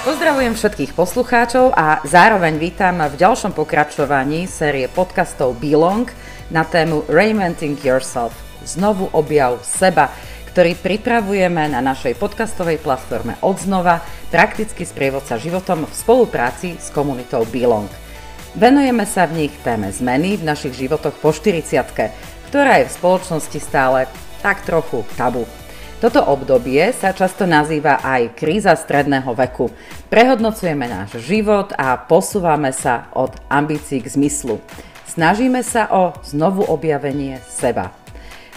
Pozdravujem všetkých poslucháčov a zároveň vítam v ďalšom pokračovaní série podcastov Belong na tému Reinventing Yourself. Znovu objav seba, ktorý pripravujeme na našej podcastovej platforme Odznova, prakticky sprievodca životom v spolupráci s komunitou Belong. Venujeme sa v nich téme zmeny v našich životoch po 40 ktorá je v spoločnosti stále tak trochu tabu. Toto obdobie sa často nazýva aj kríza stredného veku. Prehodnocujeme náš život a posúvame sa od ambícií k zmyslu. Snažíme sa o znovu objavenie seba.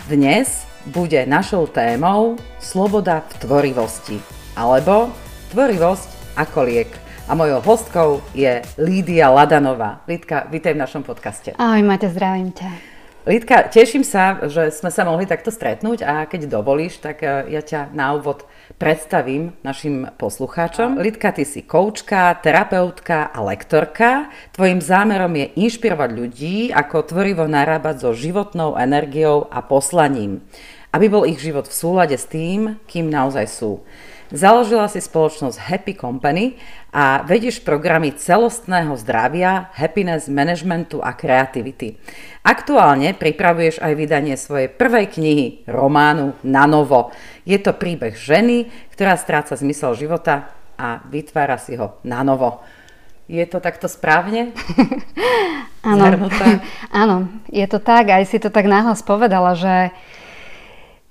Dnes bude našou témou sloboda v tvorivosti alebo tvorivosť ako liek. A mojou hostkou je Lídia Ladanová. Lídka, vítaj v našom podcaste. Ahoj, Mate, zdravím ťa. Lidka, teším sa, že sme sa mohli takto stretnúť a keď dovolíš, tak e, ja ťa na úvod predstavím našim poslucháčom. Lidka, ty si koučka, terapeutka a lektorka. Tvojim zámerom je inšpirovať ľudí, ako tvorivo narábať so životnou energiou a poslaním, aby bol ich život v súlade s tým, kým naozaj sú. Založila si spoločnosť Happy Company a vedieš programy celostného zdravia, happiness managementu a kreativity. Aktuálne pripravuješ aj vydanie svojej prvej knihy, románu Na novo. Je to príbeh ženy, ktorá stráca zmysel života a vytvára si ho na novo. Je to takto správne? Áno. Áno, je to tak. Aj si to tak náhlas povedala, že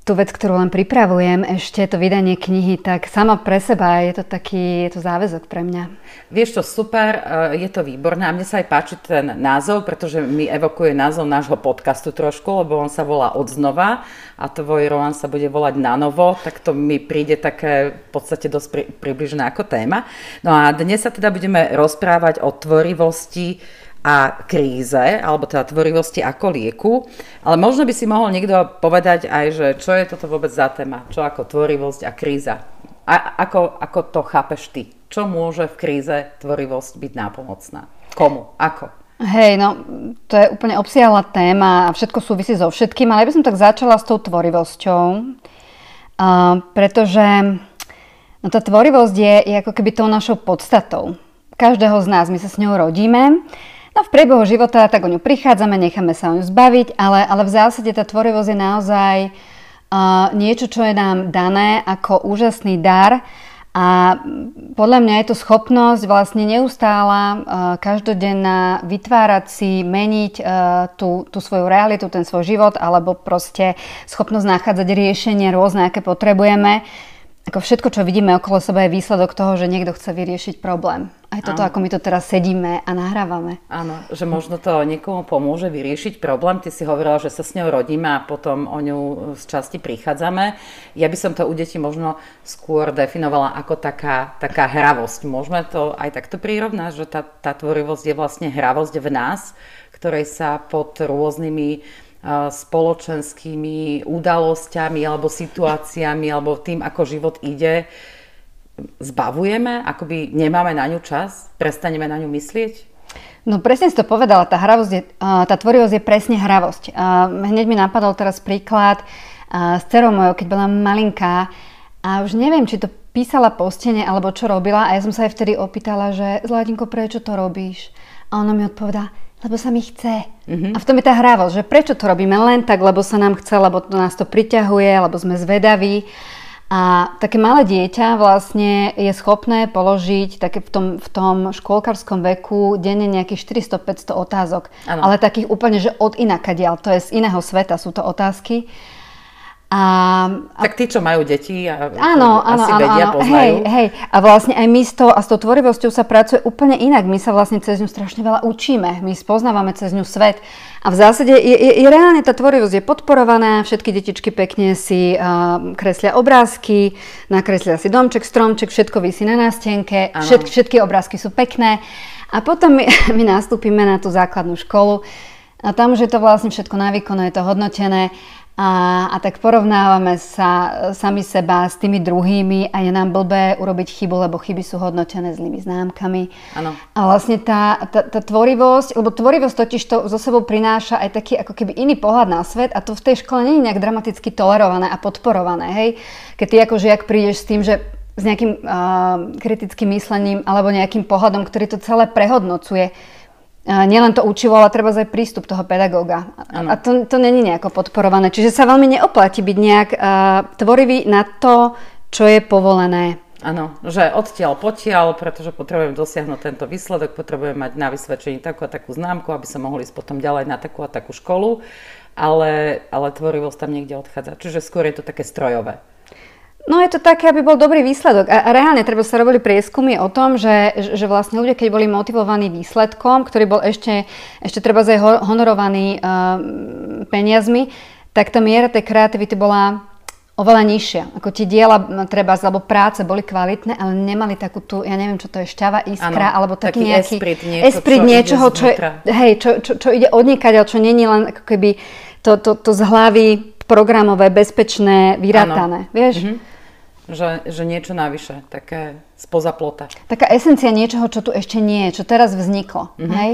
tú vec, ktorú len pripravujem, ešte to vydanie knihy, tak sama pre seba je to taký, je to záväzok pre mňa. Vieš čo, super, eh, je to výborné a mne sa aj páči ten názov, pretože mi evokuje názov nášho podcastu trošku, lebo on sa volá Odznova a tvoj román sa bude volať Na novo, tak to mi príde také v podstate dosť pri, približné ako téma. No a dnes sa teda budeme rozprávať o tvorivosti a kríze, alebo teda tvorivosti ako lieku. Ale možno by si mohol niekto povedať aj, že čo je toto vôbec za téma, čo ako tvorivosť a kríza. A ako, ako to chápeš ty? Čo môže v kríze tvorivosť byť nápomocná? Komu? Ako? Hej, no to je úplne obsiahla téma a všetko súvisí so všetkým, ale ja by som tak začala s tou tvorivosťou, uh, pretože no, tá tvorivosť je, je ako keby tou našou podstatou. Každého z nás, my sa s ňou rodíme No v priebehu života tak o ňu prichádzame, necháme sa o ňu zbaviť, ale, ale v zásade tá tvorivosť je naozaj uh, niečo, čo je nám dané ako úžasný dar. A podľa mňa je to schopnosť vlastne neustála, každodenná vytvárať si, meniť tú, tú svoju realitu, ten svoj život, alebo proste schopnosť nachádzať riešenie rôzne, aké potrebujeme ako všetko, čo vidíme okolo seba, je výsledok toho, že niekto chce vyriešiť problém. Aj toto, Áno. ako my to teraz sedíme a nahrávame. Áno, že možno to niekomu pomôže vyriešiť problém. Ty si hovorila, že sa s ňou rodíme a potom o ňu z časti prichádzame. Ja by som to u detí možno skôr definovala ako taká, taká hravosť. Môžeme to aj takto prirovnať, že tá, tá tvorivosť je vlastne hravosť v nás, ktorej sa pod rôznymi spoločenskými udalosťami alebo situáciami alebo tým, ako život ide, zbavujeme, akoby nemáme na ňu čas, prestaneme na ňu myslieť? No presne si to povedala, tá, hravosť je, tá tvorivosť je presne hravosť. Hneď mi napadol teraz príklad s dcerou mojou, keď bola malinká a už neviem, či to písala po stene alebo čo robila a ja som sa aj vtedy opýtala, že Zlatinko, prečo to robíš? A ona mi odpovedala, lebo sa mi chce. Mm-hmm. A v tom je tá hravosť, že prečo to robíme len tak, lebo sa nám chce, lebo to nás to priťahuje, lebo sme zvedaví. A také malé dieťa vlastne je schopné položiť také v tom, v tom škôlkarskom veku denne nejakých 400-500 otázok. Ano. Ale takých úplne, že od inakadiaľ, to je z iného sveta sú to otázky. A, a... Tak tí, čo majú deti a áno, áno, asi áno, vedia, áno. Poznajú. Hej, hej. A vlastne aj my s, to, a s tou tvorivosťou sa pracuje úplne inak. My sa vlastne cez ňu strašne veľa učíme. My spoznávame cez ňu svet. A v zásade je, je, je reálne tá tvorivosť je podporovaná. Všetky detičky pekne si uh, kreslia obrázky, nakreslia si domček, stromček, všetko vysí na nástenke. Všet, všetky obrázky sú pekné. A potom my, my nastúpime na tú základnú školu. A tam už je to vlastne všetko na výkonu, je to hodnotené. A, a tak porovnávame sa sami seba s tými druhými a je nám blbé urobiť chybu, lebo chyby sú hodnotené zlými známkami. Ano. A vlastne tá, tá, tá tvorivosť, lebo tvorivosť totiž to zo sebou prináša aj taký ako keby iný pohľad na svet a to v tej škole nie je nejak dramaticky tolerované a podporované. Hej? Keď ty ako žiak prídeš s tým, že s nejakým uh, kritickým myslením alebo nejakým pohľadom, ktorý to celé prehodnocuje. Nielen to učivo, ale treba aj prístup toho pedagóga. Ano. A to, to není nejako podporované. Čiže sa veľmi neoplatí byť nejak uh, tvorivý na to, čo je povolené. Áno, že odtiaľ potiaľ, pretože potrebujem dosiahnuť tento výsledok, potrebujem mať na vysvedčení takú a takú známku, aby sa mohli ísť potom ďalej na takú a takú školu, ale, ale tvorivosť tam niekde odchádza. Čiže skôr je to také strojové. No je to také, aby bol dobrý výsledok. A, reálne treba sa robili prieskumy o tom, že, že vlastne ľudia, keď boli motivovaní výsledkom, ktorý bol ešte, ešte treba aj honorovaný uh, peniazmi, tak tá miera tej kreativity bola oveľa nižšia. Ako tie diela treba, alebo práce boli kvalitné, ale nemali takú tú, ja neviem, čo to je, šťava, iskra, ano, alebo taký, taký nejaký esprit, niečo, esprit čo niečoho, čo, je, hej, čo, čo, čo ide odnikať, ale čo není len ako keby to, to, to z hlavy programové, bezpečné, vyrátané. Ano. Vieš? Mm-hmm. Že, že niečo navyše, také spoza plota. Taká esencia niečoho, čo tu ešte nie je, čo teraz vzniklo. Mm-hmm. Hej?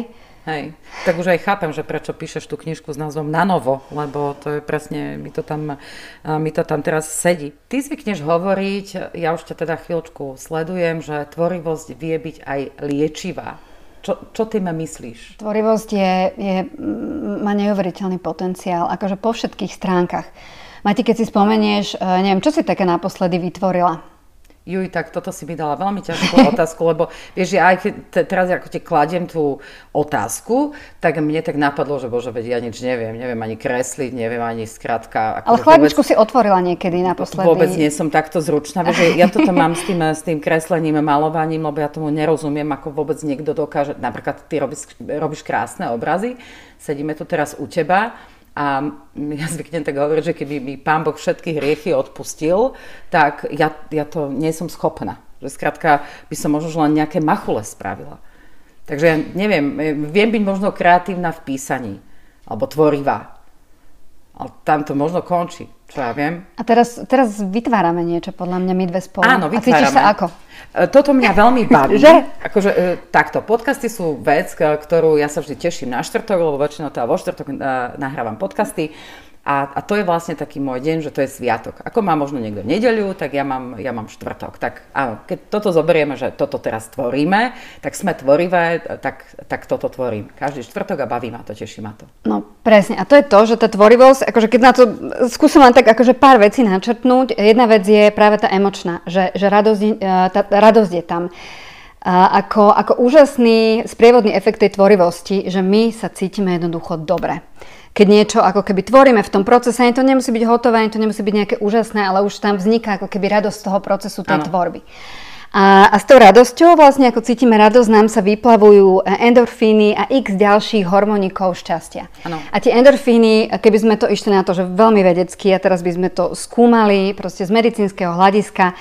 Hej, tak už aj chápem, že prečo píšeš tú knižku s názvom Na novo, lebo to je presne, mi to tam, mi to tam teraz sedí. Ty zvykneš hovoriť, ja už ťa teda chvíľočku sledujem, že tvorivosť vie byť aj liečivá. Čo, čo ty ma myslíš? Tvorivosť je, je, má neuveriteľný potenciál, akože po všetkých stránkach. Mati, keď si spomenieš, e, neviem, čo si také naposledy vytvorila? Juj, tak toto si mi dala veľmi ťažkú otázku, lebo vieš, ja aj keď teraz ako ti kladiem tú otázku, tak mne tak napadlo, že bože, veď ja nič neviem, neviem ani kresliť, neviem ani skratka. Ale chladničku vôbec, si otvorila niekedy naposledy. Vôbec nie som takto zručná, vieš, ja toto mám s tým, s tým kreslením, malovaním, lebo ja tomu nerozumiem, ako vôbec niekto dokáže, napríklad ty robíš, robíš krásne obrazy, sedíme tu teraz u teba, a ja zvyknem tak hovoriť, že keby mi pán Boh všetky hriechy odpustil, tak ja, ja to nie som schopná. Že skrátka by som možno len nejaké machule spravila. Takže neviem, viem byť možno kreatívna v písaní, alebo tvorivá. Ale tam to možno končí, čo ja viem. A teraz, teraz vytvárame niečo, podľa mňa my dve spolu. Áno, vytvárame. A cítiš sa ako? E, toto mňa veľmi baví. že? Akože, e, takto, podcasty sú vec, ktorú ja sa vždy teším na štvrtok, lebo väčšinou teda vo štvrtok e, nahrávam podcasty. A, a to je vlastne taký môj deň, že to je sviatok. Ako má možno niekto nedeľu, tak ja mám, ja mám štvrtok. Tak áno, keď toto zoberieme, že toto teraz tvoríme, tak sme tvorivé, tak, tak toto tvorím. Každý štvrtok a baví ma to, teší ma to. No presne. A to je to, že tá tvorivosť, akože keď na to skúsim len tak akože pár vecí načrtnúť. Jedna vec je práve tá emočná, že, že radosť, e, tá, radosť je tam. A ako, ako úžasný sprievodný efekt tej tvorivosti, že my sa cítime jednoducho dobre keď niečo ako keby tvoríme v tom procese, ani to nemusí byť hotové, ani to nemusí byť nejaké úžasné, ale už tam vzniká ako keby radosť z toho procesu tej ano. tvorby. A, a s tou radosťou, vlastne ako cítime radosť, nám sa vyplavujú endorfíny a x ďalších hormonikov šťastia. Ano. A tie endorfíny, keby sme to išli na to, že veľmi vedecky, a teraz by sme to skúmali proste z medicínskeho hľadiska,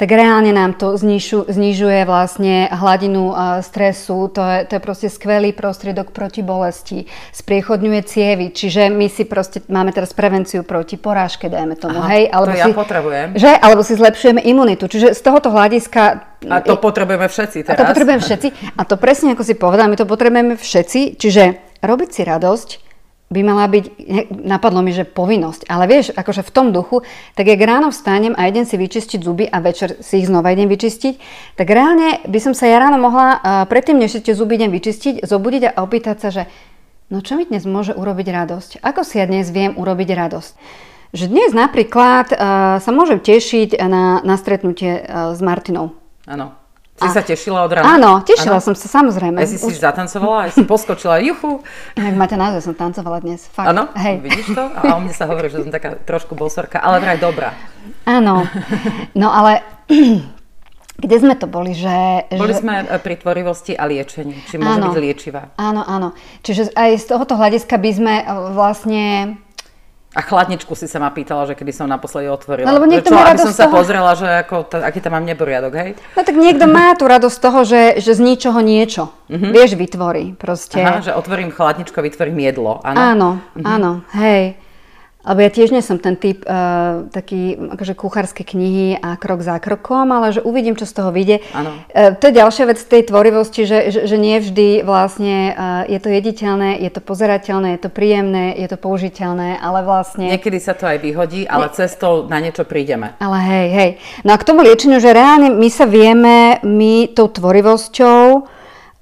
tak reálne nám to znižu, znižuje vlastne hladinu stresu. To je, to je proste skvelý prostriedok proti bolesti. Spriechodňuje cievy, čiže my si proste máme teraz prevenciu proti porážke, dajme tomu, Aha, hej? Alebo to si, ja potrebujem. Že? Alebo si zlepšujeme imunitu. Čiže z tohoto hľadiska... A to potrebujeme všetci teraz. A to potrebujeme všetci. A to presne ako si povedal, my to potrebujeme všetci. Čiže robiť si radosť, by mala byť, napadlo mi, že povinnosť, ale vieš, akože v tom duchu, tak jak ráno vstanem a idem si vyčistiť zuby a večer si ich znova idem vyčistiť, tak reálne by som sa ja ráno mohla, uh, predtým než si tie zuby idem vyčistiť, zobudiť a opýtať sa, že no čo mi dnes môže urobiť radosť? Ako si ja dnes viem urobiť radosť? Že dnes napríklad uh, sa môžem tešiť na, na stretnutie uh, s Martinou. Áno. Si a... sa tešila od rána? Áno, tešila ano? som sa, samozrejme. Ja si Už... si zatancovala, aj si poskočila, juchu. Jak máte naozaj, som tancovala dnes, fakt. Áno, vidíš to? A o mne sa hovorí, že som taká trošku bosorka, ale vraj dobrá. Áno, no ale kde sme to boli? Že, boli že... sme pri tvorivosti a liečení. Či môže áno, byť liečivá. Áno, áno. Čiže aj z tohoto hľadiska by sme vlastne a chladničku si sa ma pýtala, že kedy som naposledy otvorila. No, lebo niekto Čo, má aby som sa toho... pozrela, že ako, t- aký tam mám neporiadok, hej? No tak niekto má tú radosť toho, že, že z ničoho niečo. Mm-hmm. Vieš, vytvorí proste. Aha, že otvorím chladničku a vytvorím jedlo, áno? Áno, mm-hmm. áno, hej. Lebo ja tiež nie som ten typ uh, taký akože kuchárske knihy a krok za krokom, ale že uvidím, čo z toho vyjde. Uh, to je ďalšia vec tej tvorivosti, že, že, že nie vždy vlastne uh, je to jediteľné, je to pozerateľné, je to príjemné, je to použiteľné, ale vlastne... Niekedy sa to aj vyhodí, ale ne... cestou na niečo prídeme. Ale hej, hej. No a k tomu liečeniu, že reálne my sa vieme, my tou tvorivosťou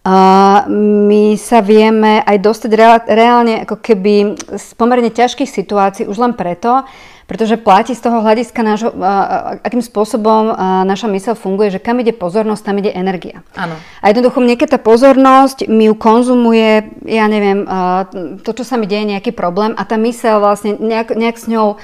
my sa vieme aj dostať reálne ako keby z pomerne ťažkých situácií už len preto, pretože platí z toho hľadiska nášho, akým spôsobom naša mysel funguje, že kam ide pozornosť, tam ide energia. Áno. A jednoducho mne keď tá pozornosť mi ju konzumuje, ja neviem, to, čo sa mi deje, nejaký problém a tá mysel vlastne nejak, nejak s ňou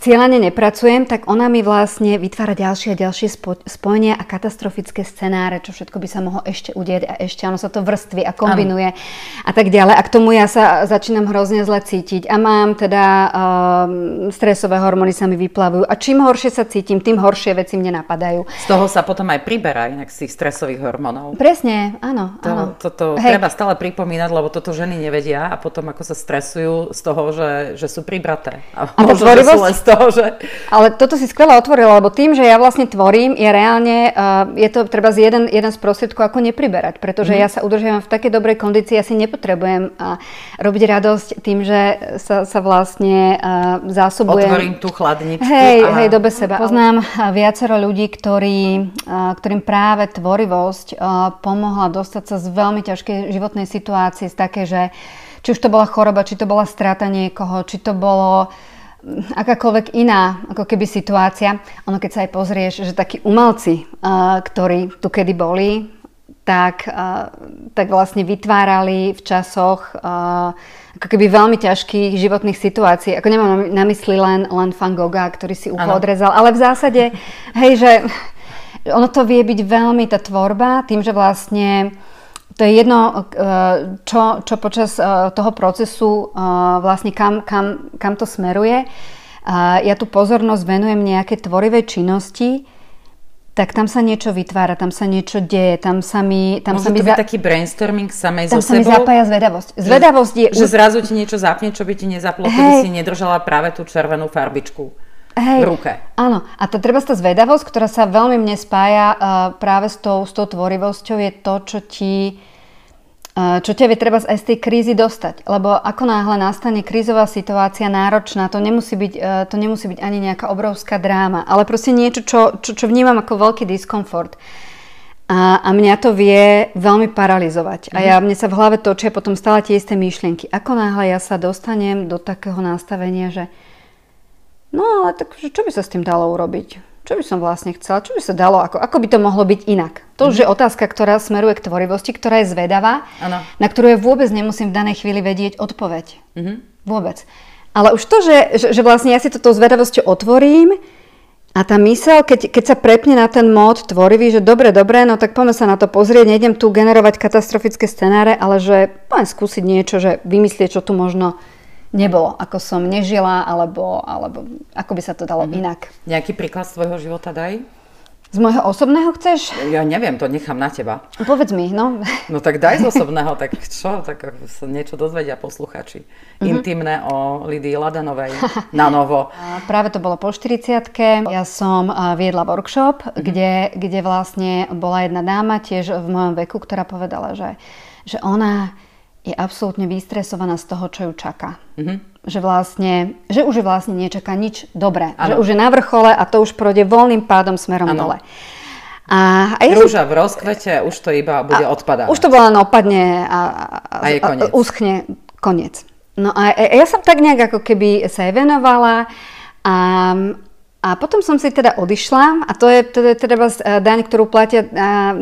cieľane nepracujem, tak ona mi vlastne vytvára ďalšie a ďalšie spojenia a katastrofické scenáre, čo všetko by sa mohlo ešte udieť a ešte ono sa to vrství a kombinuje ano. a tak ďalej. A k tomu ja sa začínam hrozne zle cítiť a mám teda um, stresové hormóny sa mi vyplavujú a čím horšie sa cítim, tým horšie veci mne napadajú. Z toho sa potom aj priberá inak z tých stresových hormónov. Presne, áno. To, áno. Toto Hej. treba stále pripomínať, lebo toto ženy nevedia a potom ako sa stresujú z toho, že, že sú pribraté. A, a možno, že sú len z toho, že... Ale toto si skvelé otvorila, lebo tým, že ja vlastne tvorím, je reálne, uh, je to treba z jeden, jeden z prostriedkov, ako nepriberať, pretože mm. ja sa udržiavam v takej dobrej kondícii, ja si nepotrebujem uh, robiť radosť tým, že sa, sa vlastne uh, zásobujem. Otvorím tú chladničku. Hej, a... hej, do bez seba. Poznám viacero ľudí, ktorí, uh, ktorým práve tvorivosť uh, pomohla dostať sa z veľmi ťažkej životnej situácie, z také, že či už to bola choroba, či to bola strata niekoho, či to bolo akákoľvek iná ako keby situácia, ono keď sa aj pozrieš, že takí umelci, uh, ktorí tu kedy boli, tak, uh, tak vlastne vytvárali v časoch uh, ako keby veľmi ťažkých životných situácií. Ako nemám na mysli len, len Van Gogha, ktorý si ucho odrezal, ale v zásade, hej, že ono to vie byť veľmi tá tvorba, tým, že vlastne to je jedno, eh, čo, čo počas eh, toho procesu eh, vlastne kam, kam, kam to smeruje. Ja tu pozornosť venujem nejaké tvorivej činnosti, tak tam sa niečo vytvára, tam sa niečo deje, tam sa mi... Tam Môže sa mi to za... taký brainstorming samej tam so sebou? Sa mi zapája zvedavosť. Zvedavosť že, je... Že zrazu ti niečo zapne, čo by ti nezaplo, keby si nedržala práve tú červenú farbičku. Hej, v ruke. Áno, a tá treba tá zvedavosť, ktorá sa veľmi mne spája uh, práve s tou, s tou tvorivosťou, je to, čo ti čo ťa vie treba aj z tej krízy dostať. Lebo ako náhle nastane krízová situácia náročná, to nemusí byť, e, to nemusí byť ani nejaká obrovská dráma, ale proste niečo, čo, čo, čo vnímam ako veľký diskomfort. A, a mňa to vie veľmi paralizovať. A ja, mhm. mne sa v hlave točia potom stále tie isté myšlienky. Ako náhle ja sa dostanem do takého nastavenia, že no ale tak čo by sa s tým dalo urobiť? Čo by som vlastne chcela, čo by sa dalo, ako, ako by to mohlo byť inak. To už mm. je otázka, ktorá smeruje k tvorivosti, ktorá je zvedavá, ano. na ktorú ja vôbec nemusím v danej chvíli vedieť odpoveď. Mm-hmm. Vôbec. Ale už to, že, že, že vlastne ja si toto zvedavosťou otvorím a tá mysel, keď, keď sa prepne na ten mód tvorivý, že dobre, dobre, no tak poďme sa na to pozrieť, nejdem tu generovať katastrofické scenáre, ale že poďme skúsiť niečo, že vymyslieť, čo tu možno nebolo, ako som nežila, alebo, alebo ako by sa to dalo mm-hmm. inak. Nejaký príklad z tvojho života daj? Z môjho osobného chceš? Ja neviem, to nechám na teba. Povedz mi, no. No tak daj z osobného, tak čo, tak sa niečo dozvedia posluchači. Mm-hmm. Intimné o Lidii Ladanovej na novo. Práve to bolo po 40 Ja som viedla workshop, mm-hmm. kde, kde vlastne bola jedna dáma tiež v mojom veku, ktorá povedala, že, že ona je absolútne vystresovaná z toho, čo ju čaká. Mm-hmm. Že vlastne, že už je vlastne nečaká nič dobré. Ano. Že už je na vrchole a to už projde voľným pádom smerom ano. dole. A, a ja Rúža v rozkvete, už to iba bude odpadať. Už to bola len opadne a, a, a, je koniec. a uschne koniec. No a, a ja som tak nejak ako keby sa jej venovala a, a potom som si teda odišla a to je teda, teda daň, ktorú platia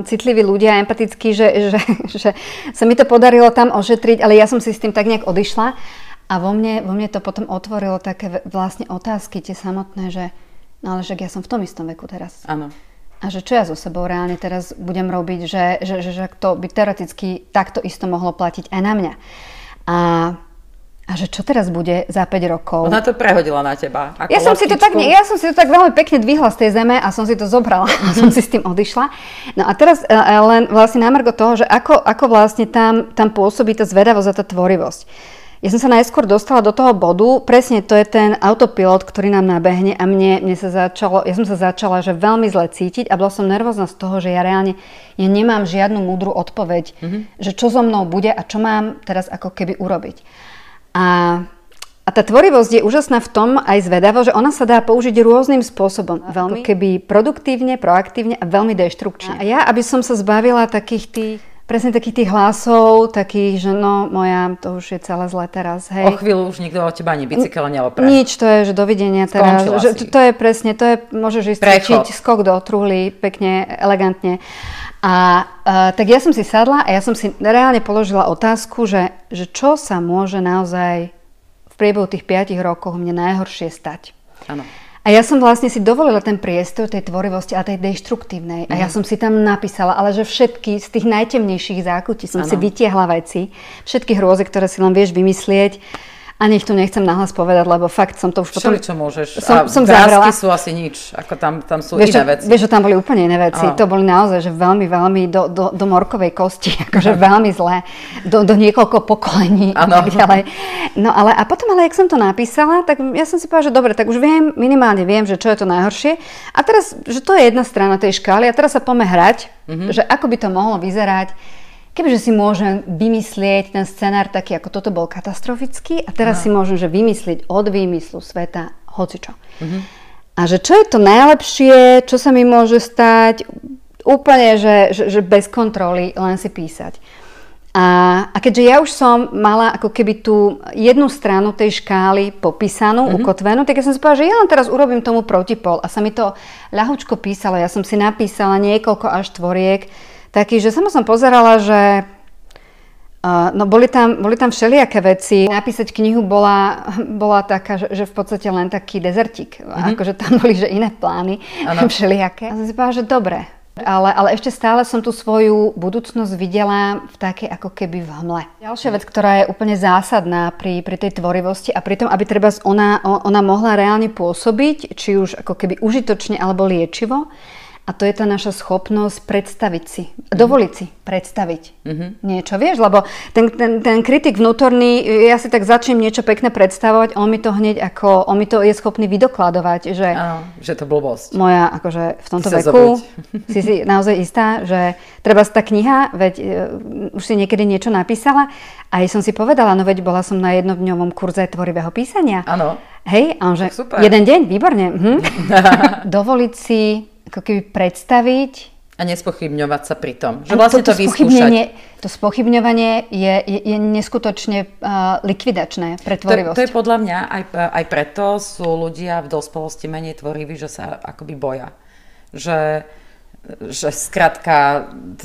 citliví ľudia empaticky, že, že, že sa mi to podarilo tam ošetriť, ale ja som si s tým tak nejak odišla a vo mne, vo mne to potom otvorilo také vlastne otázky tie samotné, že no ale však ja som v tom istom veku teraz. Áno. A že čo ja so sebou reálne teraz budem robiť, že, že, že, že to by teoreticky takto isto mohlo platiť aj na mňa. A a že čo teraz bude za 5 rokov? Ona to prehodila na teba. Ako ja, som si to tak, ja som si to tak veľmi pekne dvihla z tej zeme a som si to zobrala a som si s tým odišla. No a teraz e, len vlastne námrgo toho, že ako, ako vlastne tam, tam pôsobí tá zvedavosť a tá tvorivosť. ja som sa najskôr dostala do toho bodu, presne to je ten autopilot, ktorý nám nabehne a mne, mne sa začalo, ja som sa začala, že veľmi zle cítiť a bola som nervózna z toho, že ja reálne, ja nemám žiadnu múdru odpoveď, mm-hmm. že čo so mnou bude a čo mám teraz ako keby urobiť. A, a tá tvorivosť je úžasná v tom aj zvedavo, že ona sa dá použiť rôznym spôsobom. Veľmi keby produktívne, proaktívne a veľmi deštrukčne. A ja, aby som sa zbavila takých tých presne takých tých hlasov, takých, že no moja, to už je celé zle teraz, hej. O chvíľu už nikto o teba ani bicykel neopre. Nič, to je, že dovidenia teraz. Že, to, to je presne, to je, môžeš ísť cvičiť skok do truhly, pekne, elegantne. A uh, tak ja som si sadla a ja som si reálne položila otázku, že, že čo sa môže naozaj v priebehu tých 5 rokov mne najhoršie stať. Áno. A ja som vlastne si dovolila ten priestor tej tvorivosti a tej deštruktívnej. Mm. A ja mhm. som si tam napísala, ale že všetky z tých najtemnejších zákutí som ano. si vytiahla veci, všetky hrôzy, ktoré si len vieš vymyslieť a nech to nechcem nahlas povedať, lebo fakt som to už potom... Všeli, čo môžeš. Som, a som zavrela. sú asi nič, ako tam, tam sú vieš, iné veci. Vieš, že tam boli úplne iné veci. Aha. To boli naozaj, že veľmi, veľmi do, do, do morkovej kosti, akože veľmi zlé, do, do niekoľko pokolení a tak ďalej. No ale a potom, ale jak som to napísala, tak ja som si povedala, že dobre, tak už viem, minimálne viem, že čo je to najhoršie. A teraz, že to je jedna strana tej škály a teraz sa poďme hrať, mm-hmm. že ako by to mohlo vyzerať kebyže si môžem vymyslieť ten scenár taký, ako toto bol katastrofický a teraz Aha. si môžem že vymyslieť od výmyslu sveta hocičo. Mm-hmm. A že čo je to najlepšie, čo sa mi môže stať, úplne, že, že, že bez kontroly len si písať. A, a keďže ja už som mala ako keby tú jednu stranu tej škály popísanú, mm-hmm. ukotvenú, tak ja som si povedala, že ja len teraz urobím tomu protipol. A sa mi to ľahučko písalo. Ja som si napísala niekoľko až tvoriek, taký, že sama som pozerala, že Uh, no boli tam, boli tam všelijaké veci. Napísať knihu bola, bola taká, že, že v podstate len taký dezertík. Mm-hmm. Akože tam boli že iné plány ano. všelijaké. A som si povedala, že dobre. Ale, ale ešte stále som tú svoju budúcnosť videla v takej ako keby v hmle. Ďalšia vec, ktorá je úplne zásadná pri, pri tej tvorivosti a pri tom, aby treba ona, ona mohla reálne pôsobiť, či už ako keby užitočne alebo liečivo, a to je tá naša schopnosť predstaviť si, mm-hmm. dovoliť si predstaviť mm-hmm. niečo, vieš, lebo ten, ten, ten kritik vnútorný, ja si tak začnem niečo pekné predstavovať, on mi to hneď ako, on mi to je schopný vydokladovať, že... Áno, že to blbosť. Moja, akože v tomto veku, si si naozaj istá, že treba tá kniha, veď uh, už si niekedy niečo napísala, a som si povedala, no veď bola som na jednodňovom kurze tvorivého písania. Áno. Hej, a on že, Super. jeden deň, výborne. Mhm. Dovoliť si ako keby predstaviť. A nespochybňovať sa pri tom. Že vlastne to, to, to To spochybňovanie je, je, je neskutočne uh, likvidačné pre tvorivosť. To, to je podľa mňa, aj, aj preto sú ľudia v dospelosti menej tvoriví, že sa akoby boja. Že, že skrátka, t,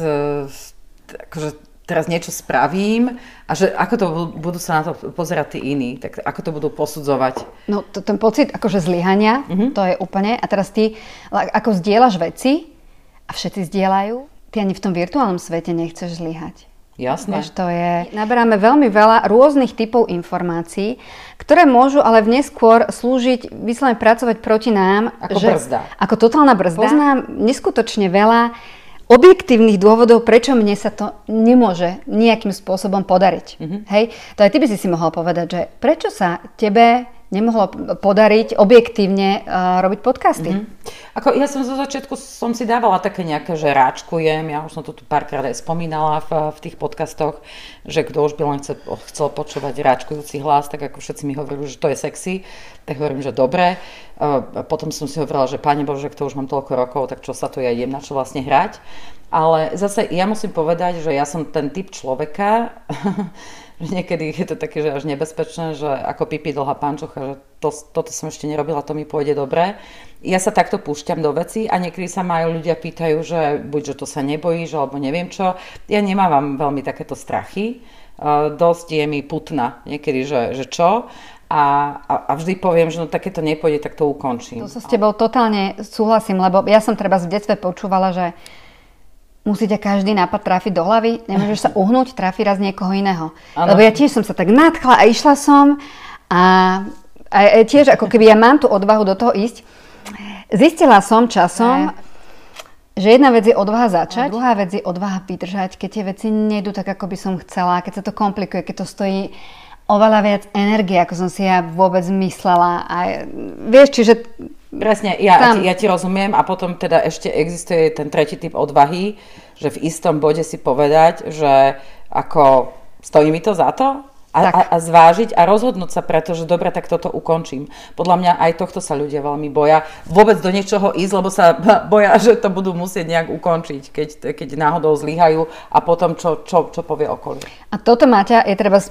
t, akože teraz niečo spravím a že ako to budú sa na to pozerať tí iní, tak ako to budú posudzovať. No to, ten pocit akože zlyhania, uh-huh. to je úplne, a teraz ty ako zdieľaš veci a všetci zdieľajú, ty ani v tom virtuálnom svete nechceš zlyhať. Jasné. Vieš, to je... Naberáme veľmi veľa rôznych typov informácií, ktoré môžu ale v neskôr slúžiť, vyslovene pracovať proti nám. Ako že, brzda. Ako totálna brzda. Poznám neskutočne veľa objektívnych dôvodov, prečo mne sa to nemôže nejakým spôsobom podariť. Mm-hmm. Hej? To aj ty by si si mohol povedať, že prečo sa tebe nemohlo podariť objektívne uh, robiť podcasty. Mm-hmm. Ako ja som zo začiatku som si dávala také nejaké, že ráčkujem, ja už som to tu párkrát aj spomínala v, v tých podcastoch, že kto už by len chcel, chcel počúvať ráčkujúci hlas, tak ako všetci mi hovorili, že to je sexy, tak hovorím, že dobre. Uh, potom som si hovorila, že Pane Bože, kto už mám toľko rokov, tak čo sa tu ja idem na čo vlastne hrať. Ale zase ja musím povedať, že ja som ten typ človeka, niekedy je to také, že až nebezpečné, že ako pipi dlhá pančucha, že to, toto som ešte nerobila, to mi pôjde dobre. Ja sa takto púšťam do veci a niekedy sa ma aj ľudia pýtajú, že buď, že to sa nebojíš, alebo neviem čo. Ja nemávam veľmi takéto strachy. Uh, dosť je mi putna niekedy, že, že čo. A, a, a vždy poviem, že no takéto nepôjde, tak to ukončím. To sa s tebou totálne súhlasím, lebo ja som treba v detstve počúvala, že musí ťa každý nápad trafiť do hlavy, nemôžeš sa uhnúť, trafi raz niekoho iného. Ano. Lebo ja tiež som sa tak nadchla a išla som a, a tiež ako keby ja mám tú odvahu do toho ísť. Zistila som časom, ne. že jedna vec je odvaha začať, a druhá vec je odvaha vydržať, keď tie veci nejdú tak, ako by som chcela, keď sa to komplikuje, keď to stojí oveľa viac energie, ako som si ja vôbec myslela. A vieš, čiže Presne, ja, tam... ja ti rozumiem a potom teda ešte existuje ten tretí typ odvahy, že v istom bode si povedať, že ako stojí mi to za to a, a, a zvážiť a rozhodnúť sa preto, že dobre, tak toto ukončím. Podľa mňa aj tohto sa ľudia veľmi boja. Vôbec do niečoho ísť, lebo sa boja, že to budú musieť nejak ukončiť, keď, keď náhodou zlyhajú a potom čo, čo, čo povie okolie. A toto, Maťa, je treba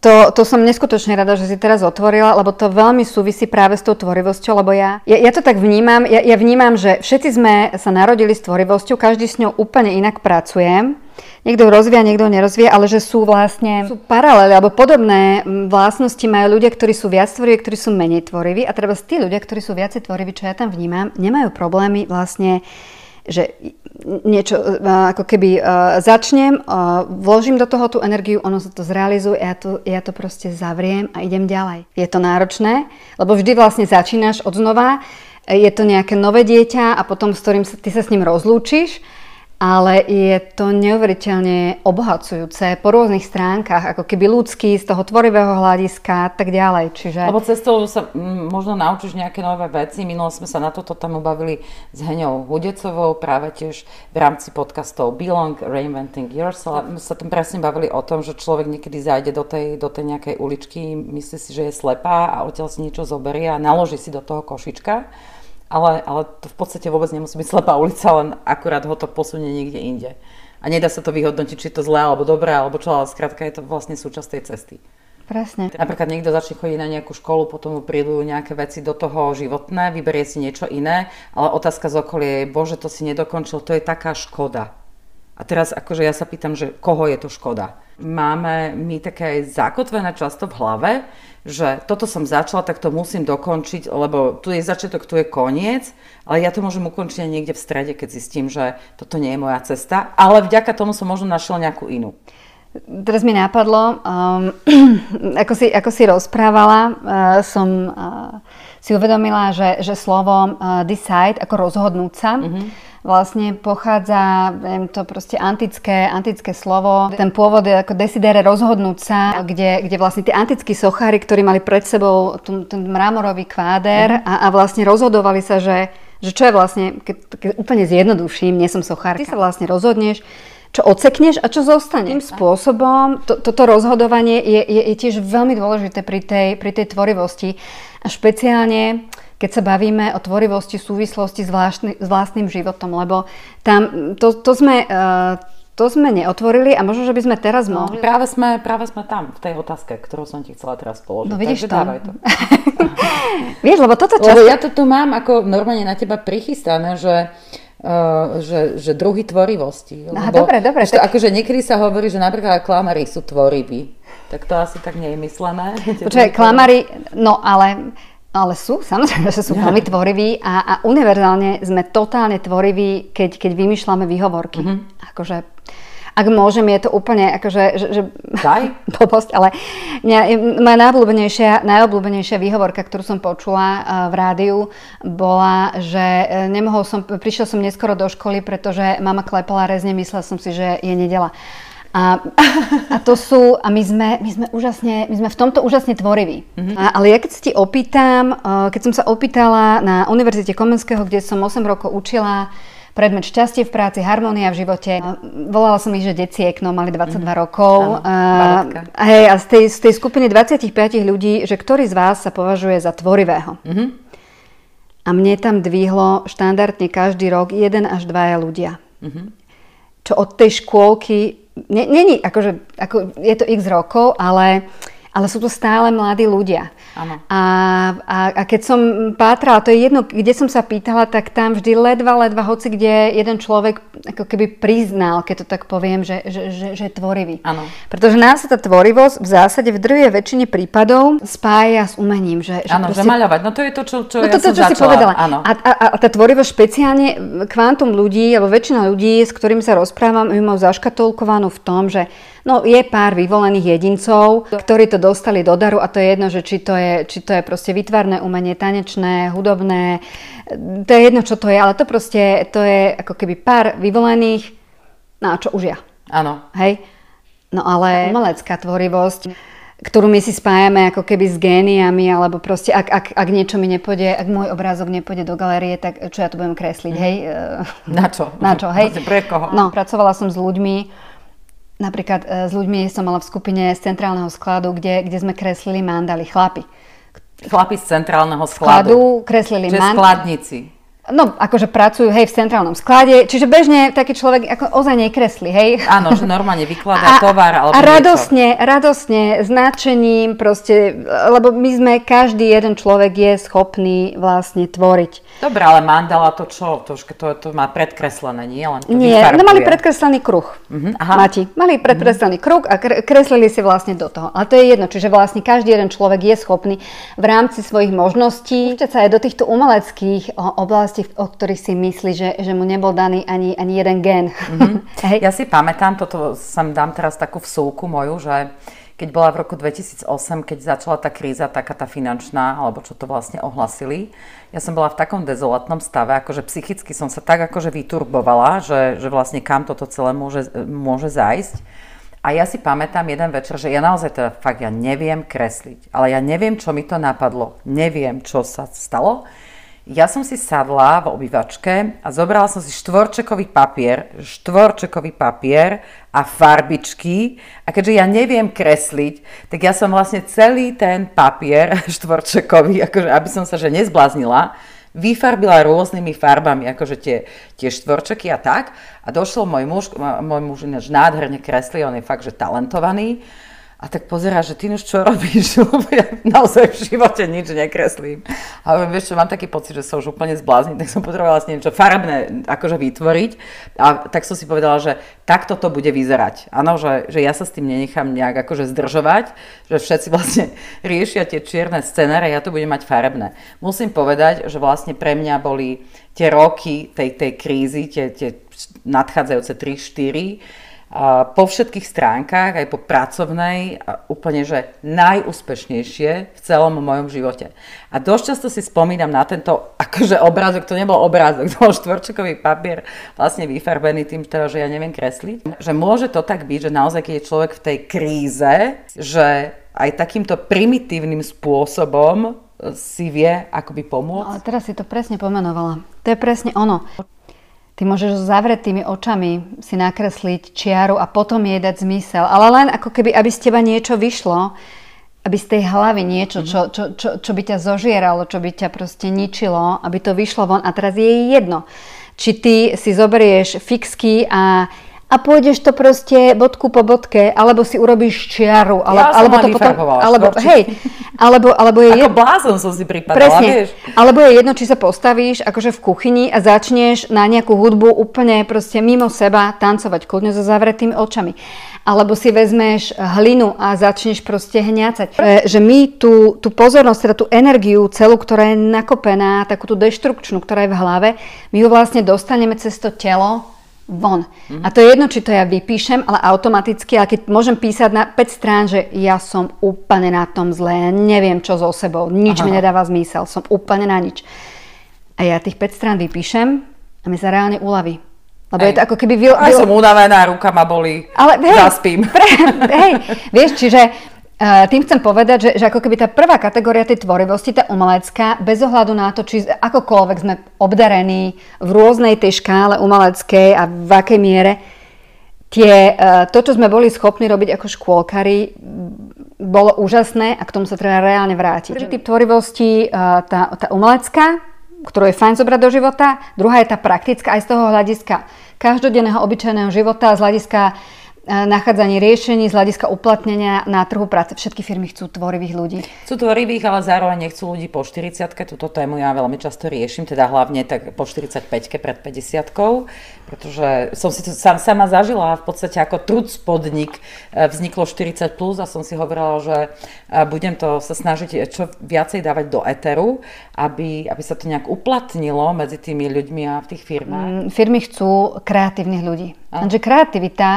to, to som neskutočne rada, že si teraz otvorila, lebo to veľmi súvisí práve s tou tvorivosťou, lebo ja, ja, ja to tak vnímam, ja, ja vnímam, že všetci sme sa narodili s tvorivosťou, každý s ňou úplne inak pracuje. Niekto rozvíja, niekto nerozvíja, ale že sú vlastne sú paralely alebo podobné vlastnosti majú ľudia, ktorí sú viac tvoriví, ktorí sú menej tvoriví a treba tí ľudia, ktorí sú viacej tvoriví, čo ja tam vnímam, nemajú problémy vlastne že niečo e, ako keby uh, začnem, uh, vložím do toho tú energiu, ono sa to zrealizuje, ja to, ja to proste zavriem a idem ďalej. Je to náročné, lebo vždy vlastne začínaš od znova, je to nejaké nové dieťa a potom s ktorým sa, ty sa s ním rozlúčiš ale je to neuveriteľne obohacujúce po rôznych stránkach, ako keby ľudský, z toho tvorivého hľadiska a tak ďalej. Čiže... Lebo cestou sa m, možno naučíš nejaké nové veci. Minulo sme sa na toto tam bavili s Heňou Hudecovou, práve tiež v rámci podcastov Belong, Reinventing Yourself. My sa tam presne bavili o tom, že človek niekedy zajde do tej, do tej nejakej uličky, myslí si, že je slepá a odtiaľ si niečo zoberie a naloží si do toho košička ale, ale to v podstate vôbec nemusí byť slepá ulica, len akurát ho to posunie niekde inde. A nedá sa to vyhodnotiť, či je to zlé alebo dobré, alebo čo, ale skrátka je to vlastne súčasť tej cesty. Presne. Napríklad niekto začne chodiť na nejakú školu, potom mu prídu nejaké veci do toho životné, vyberie si niečo iné, ale otázka z okolie je, bože, to si nedokončil, to je taká škoda. A teraz akože ja sa pýtam, že koho je to škoda? Máme my také zakotvené často v hlave, že toto som začala, tak to musím dokončiť, lebo tu je začiatok, tu je koniec, ale ja to môžem ukončiť niekde v strede, keď zistím, že toto nie je moja cesta, ale vďaka tomu som možno našiel nejakú inú. Teraz mi napadlo, um, ako, si, ako si rozprávala, uh, som uh, si uvedomila, že, že slovo uh, decide, ako rozhodnúť sa, uh-huh vlastne pochádza, neviem, to proste antické, antické slovo. Ten pôvod je ako desidere rozhodnúť sa, kde, kde vlastne tí antickí sochári, ktorí mali pred sebou ten, ten mramorový kváder a, a vlastne rozhodovali sa, že, že čo je vlastne, keď, keď úplne zjednoduším, nie som sochárka, ty sa vlastne rozhodneš, čo odsekneš a čo zostane. Tým spôsobom to, toto rozhodovanie je, je, je tiež veľmi dôležité pri tej, pri tej tvorivosti a špeciálne keď sa bavíme o tvorivosti v súvislosti s, vlastný, s vlastným životom, lebo tam to, to sme... Uh, to sme neotvorili a možno, že by sme teraz no, mohli... Práve sme, práve sme tam, v tej otázke, ktorú som ti chcela teraz položiť. No vidíš Takže to. dávaj to. Vieš, lebo toto často... Lebo ja to tu mám ako normálne na teba prichystané, že že, že druhy tvorivosti. Aha, dobre, dobre. tak... akože niekedy sa hovorí, že napríklad klamary sú tvoriví. Tak to asi tak nie je myslené. Počkaj, klamary, no ale ale sú, samozrejme, že sú veľmi tvoriví a, a univerzálne sme totálne tvoriví, keď, keď vymýšľame výhovorky. Mm-hmm. Akože, ak môžem, je to úplne akože, že, že blbosť, ale moja najobľúbenejšia, najobľúbenejšia výhovorka, ktorú som počula uh, v rádiu, bola, že uh, nemohol som, prišiel som neskoro do školy, pretože mama klepala rezne, myslel som si, že je nedela. A, a to sú, a my sme, my sme úžasne, my sme v tomto úžasne tvoriví. Mm-hmm. A, ale ja keď sa ti opýtam, eh, keď som sa opýtala na Univerzite Komenského, kde som 8 rokov učila predmet šťastie v práci, harmónia v živote. Volala som ich, že deciek, no mali 22 mm. rokov. Áno, a, hej, a z tej, z tej skupiny 25 ľudí, že ktorý z vás sa považuje za tvorivého. Mm-hmm. A mne tam dvihlo štandardne každý rok jeden až dvaja ľudia. Mm-hmm. Čo od tej škôlky není, akože, ako, je to x rokov, ale, ale sú to stále mladí ľudia. Ano. A, a, a keď som pátrala, to je jedno, kde som sa pýtala, tak tam vždy ledva, ledva, hoci kde jeden človek ako keby priznal, keď to tak poviem, že, že, že, že je tvorivý. Ano. Pretože nás sa tá tvorivosť v zásade v druhej väčšine prípadov spája s umením. Že, že, proste... že maľovať, no to je to, čo, čo no to, ja to, som čo začala. si povedala. A, a, a tá tvorivosť špeciálne, kvantum ľudí, alebo väčšina ľudí, s ktorými sa rozprávam, ju majú zaškatulkovanú v tom, že No je pár vyvolených jedincov, ktorí to dostali do daru a to je jedno, že či to je, či to je proste vytvarné umenie, tanečné, hudobné, to je jedno, čo to je, ale to proste, to je ako keby pár vyvolených, no a čo už ja. Áno. Hej? No ale umelecká tvorivosť, ktorú my si spájame ako keby s géniami, alebo proste ak, ak, ak niečo mi nepôjde, ak môj obrázok nepôjde do galérie, tak čo ja tu budem kresliť, mm. hej? Na čo? Na čo, hej? Pre koho? No, pracovala som s ľuďmi, napríklad e, s ľuďmi som mala v skupine z centrálneho skladu, kde, kde sme kreslili mandaly, chlapi. Chlapi z centrálneho skladu. Skladu kreslili mandaly. skladníci. No, akože pracujú, hej, v centrálnom sklade, čiže bežne taký človek ako ozaj nekreslí, hej. Áno, že normálne vykladá tovar alebo A radosne, niečo. radosne, značením proste, lebo my sme, každý jeden človek je schopný vlastne tvoriť. Dobre, ale mandala to čo? To, to, to má predkreslené, nie? Len to nie, vyfarbuje. no mali predkreslený kruh. Uh-huh, aha. Mati, mali predkreslený uh-huh. kruh a kreslili si vlastne do toho. Ale to je jedno, čiže vlastne každý jeden človek je schopný v rámci svojich možností sa aj do týchto umeleckých oblastí oblasti, o ktorých si myslí, že, že mu nebol daný ani, ani jeden gen. Mm-hmm. Hej. Ja si pamätám, toto sam dám teraz takú vsúku moju, že keď bola v roku 2008, keď začala tá kríza, taká tá finančná, alebo čo to vlastne ohlasili, ja som bola v takom dezolátnom stave, akože psychicky som sa tak akože vyturbovala, že, že vlastne kam toto celé môže, môže zájsť. A ja si pamätám jeden večer, že ja naozaj teda fakt ja neviem kresliť, ale ja neviem, čo mi to napadlo, neviem, čo sa stalo. Ja som si sadla v obývačke a zobrala som si štvorčekový papier, štvorčekový papier a farbičky. A keďže ja neviem kresliť, tak ja som vlastne celý ten papier štvorčekový, akože aby som sa že nezbláznila, vyfarbila rôznymi farbami, akože tie, tie štvorčeky a tak. A došlo môj muž, môj muž ináč nádherne kreslí, on je fakt, že talentovaný. A tak pozerá, že ty už čo robíš, lebo ja naozaj v živote nič nekreslím. A hovorím, vieš čo, mám taký pocit, že sa už úplne zblázním, tak som potrebovala vlastne niečo farebné akože vytvoriť. A tak som si povedala, že takto to bude vyzerať. Áno, že, že ja sa s tým nenechám nejak akože zdržovať, že všetci vlastne riešia tie čierne scenáre, ja to budem mať farebné. Musím povedať, že vlastne pre mňa boli tie roky tej, tej krízy, tie, tie nadchádzajúce 3-4, po všetkých stránkach, aj po pracovnej, úplne že najúspešnejšie v celom mojom živote. A dosť často si spomínam na tento akože obrázok, to nebol obrázok, to bol štvorčekový papier vlastne vyfarbený tým, teda, že ja neviem kresliť. Že môže to tak byť, že naozaj, keď je človek v tej kríze, že aj takýmto primitívnym spôsobom si vie akoby pomôcť. No, ale teraz si to presne pomenovala. To je presne ono. Ty môžeš s zavretými očami si nakresliť čiaru a potom jej dať zmysel. Ale len ako keby, aby z teba niečo vyšlo, aby z tej hlavy niečo, čo, čo, čo, čo by ťa zožieralo, čo by ťa proste ničilo, aby to vyšlo von. A teraz je jedno, či ty si zoberieš fixky a a pôjdeš to proste bodku po bodke, alebo si urobíš čiaru, ale, ja alebo to potom, alebo, hej, alebo, alebo je Ako jed... blázon som si pripadala, Presne. vieš. Alebo je jedno, či sa postavíš akože v kuchyni a začneš na nejakú hudbu úplne proste mimo seba tancovať, kľudne so zavretými očami. Alebo si vezmeš hlinu a začneš proste hňacať. Že my tú, tú pozornosť, teda tú energiu celú, ktorá je nakopená, takú tú deštrukčnú, ktorá je v hlave, my ju vlastne dostaneme cez to telo von. Mm-hmm. A to je jedno, či to ja vypíšem, ale automaticky, ale keď môžem písať na 5 strán, že ja som úplne na tom zlé, neviem čo so sebou, nič Aha. mi nedáva zmysel, som úplne na nič. A ja tých 5 strán vypíšem a mi sa reálne uľaví. Lebo hej. je to ako keby... Vyl, Aj som unavená, ruka ma boli, ale, hej, zaspím. Pre, hej, vieš, čiže tým chcem povedať, že, že ako keby tá prvá kategória tej tvorivosti, tá umelecká, bez ohľadu na to, či akokoľvek sme obdarení v rôznej tej škále umeleckej a v akej miere, tie, eh, to, čo sme boli schopní robiť ako škôlkari, bolo úžasné a k tomu sa treba reálne vrátiť. Prvý typ tvorivosti, eh, tá, tá umelecká, ktorú je fajn zobrať do života, druhá je tá praktická aj z toho hľadiska každodenného obyčajného života, z hľadiska nachádzanie riešení z hľadiska uplatnenia na trhu práce. Všetky firmy chcú tvorivých ľudí. Chcú tvorivých, ale zároveň nechcú ľudí po 40 Túto tému ja veľmi často riešim, teda hlavne tak po 45 pred 50 pretože som si to sam, sama zažila v podstate ako trud spodnik e, vzniklo 40 plus a som si hovorila, že e, budem to sa snažiť čo viacej dávať do eteru, aby, aby sa to nejak uplatnilo medzi tými ľuďmi a v tých firmách. Mm, firmy chcú kreatívnych ľudí. Takže kreativita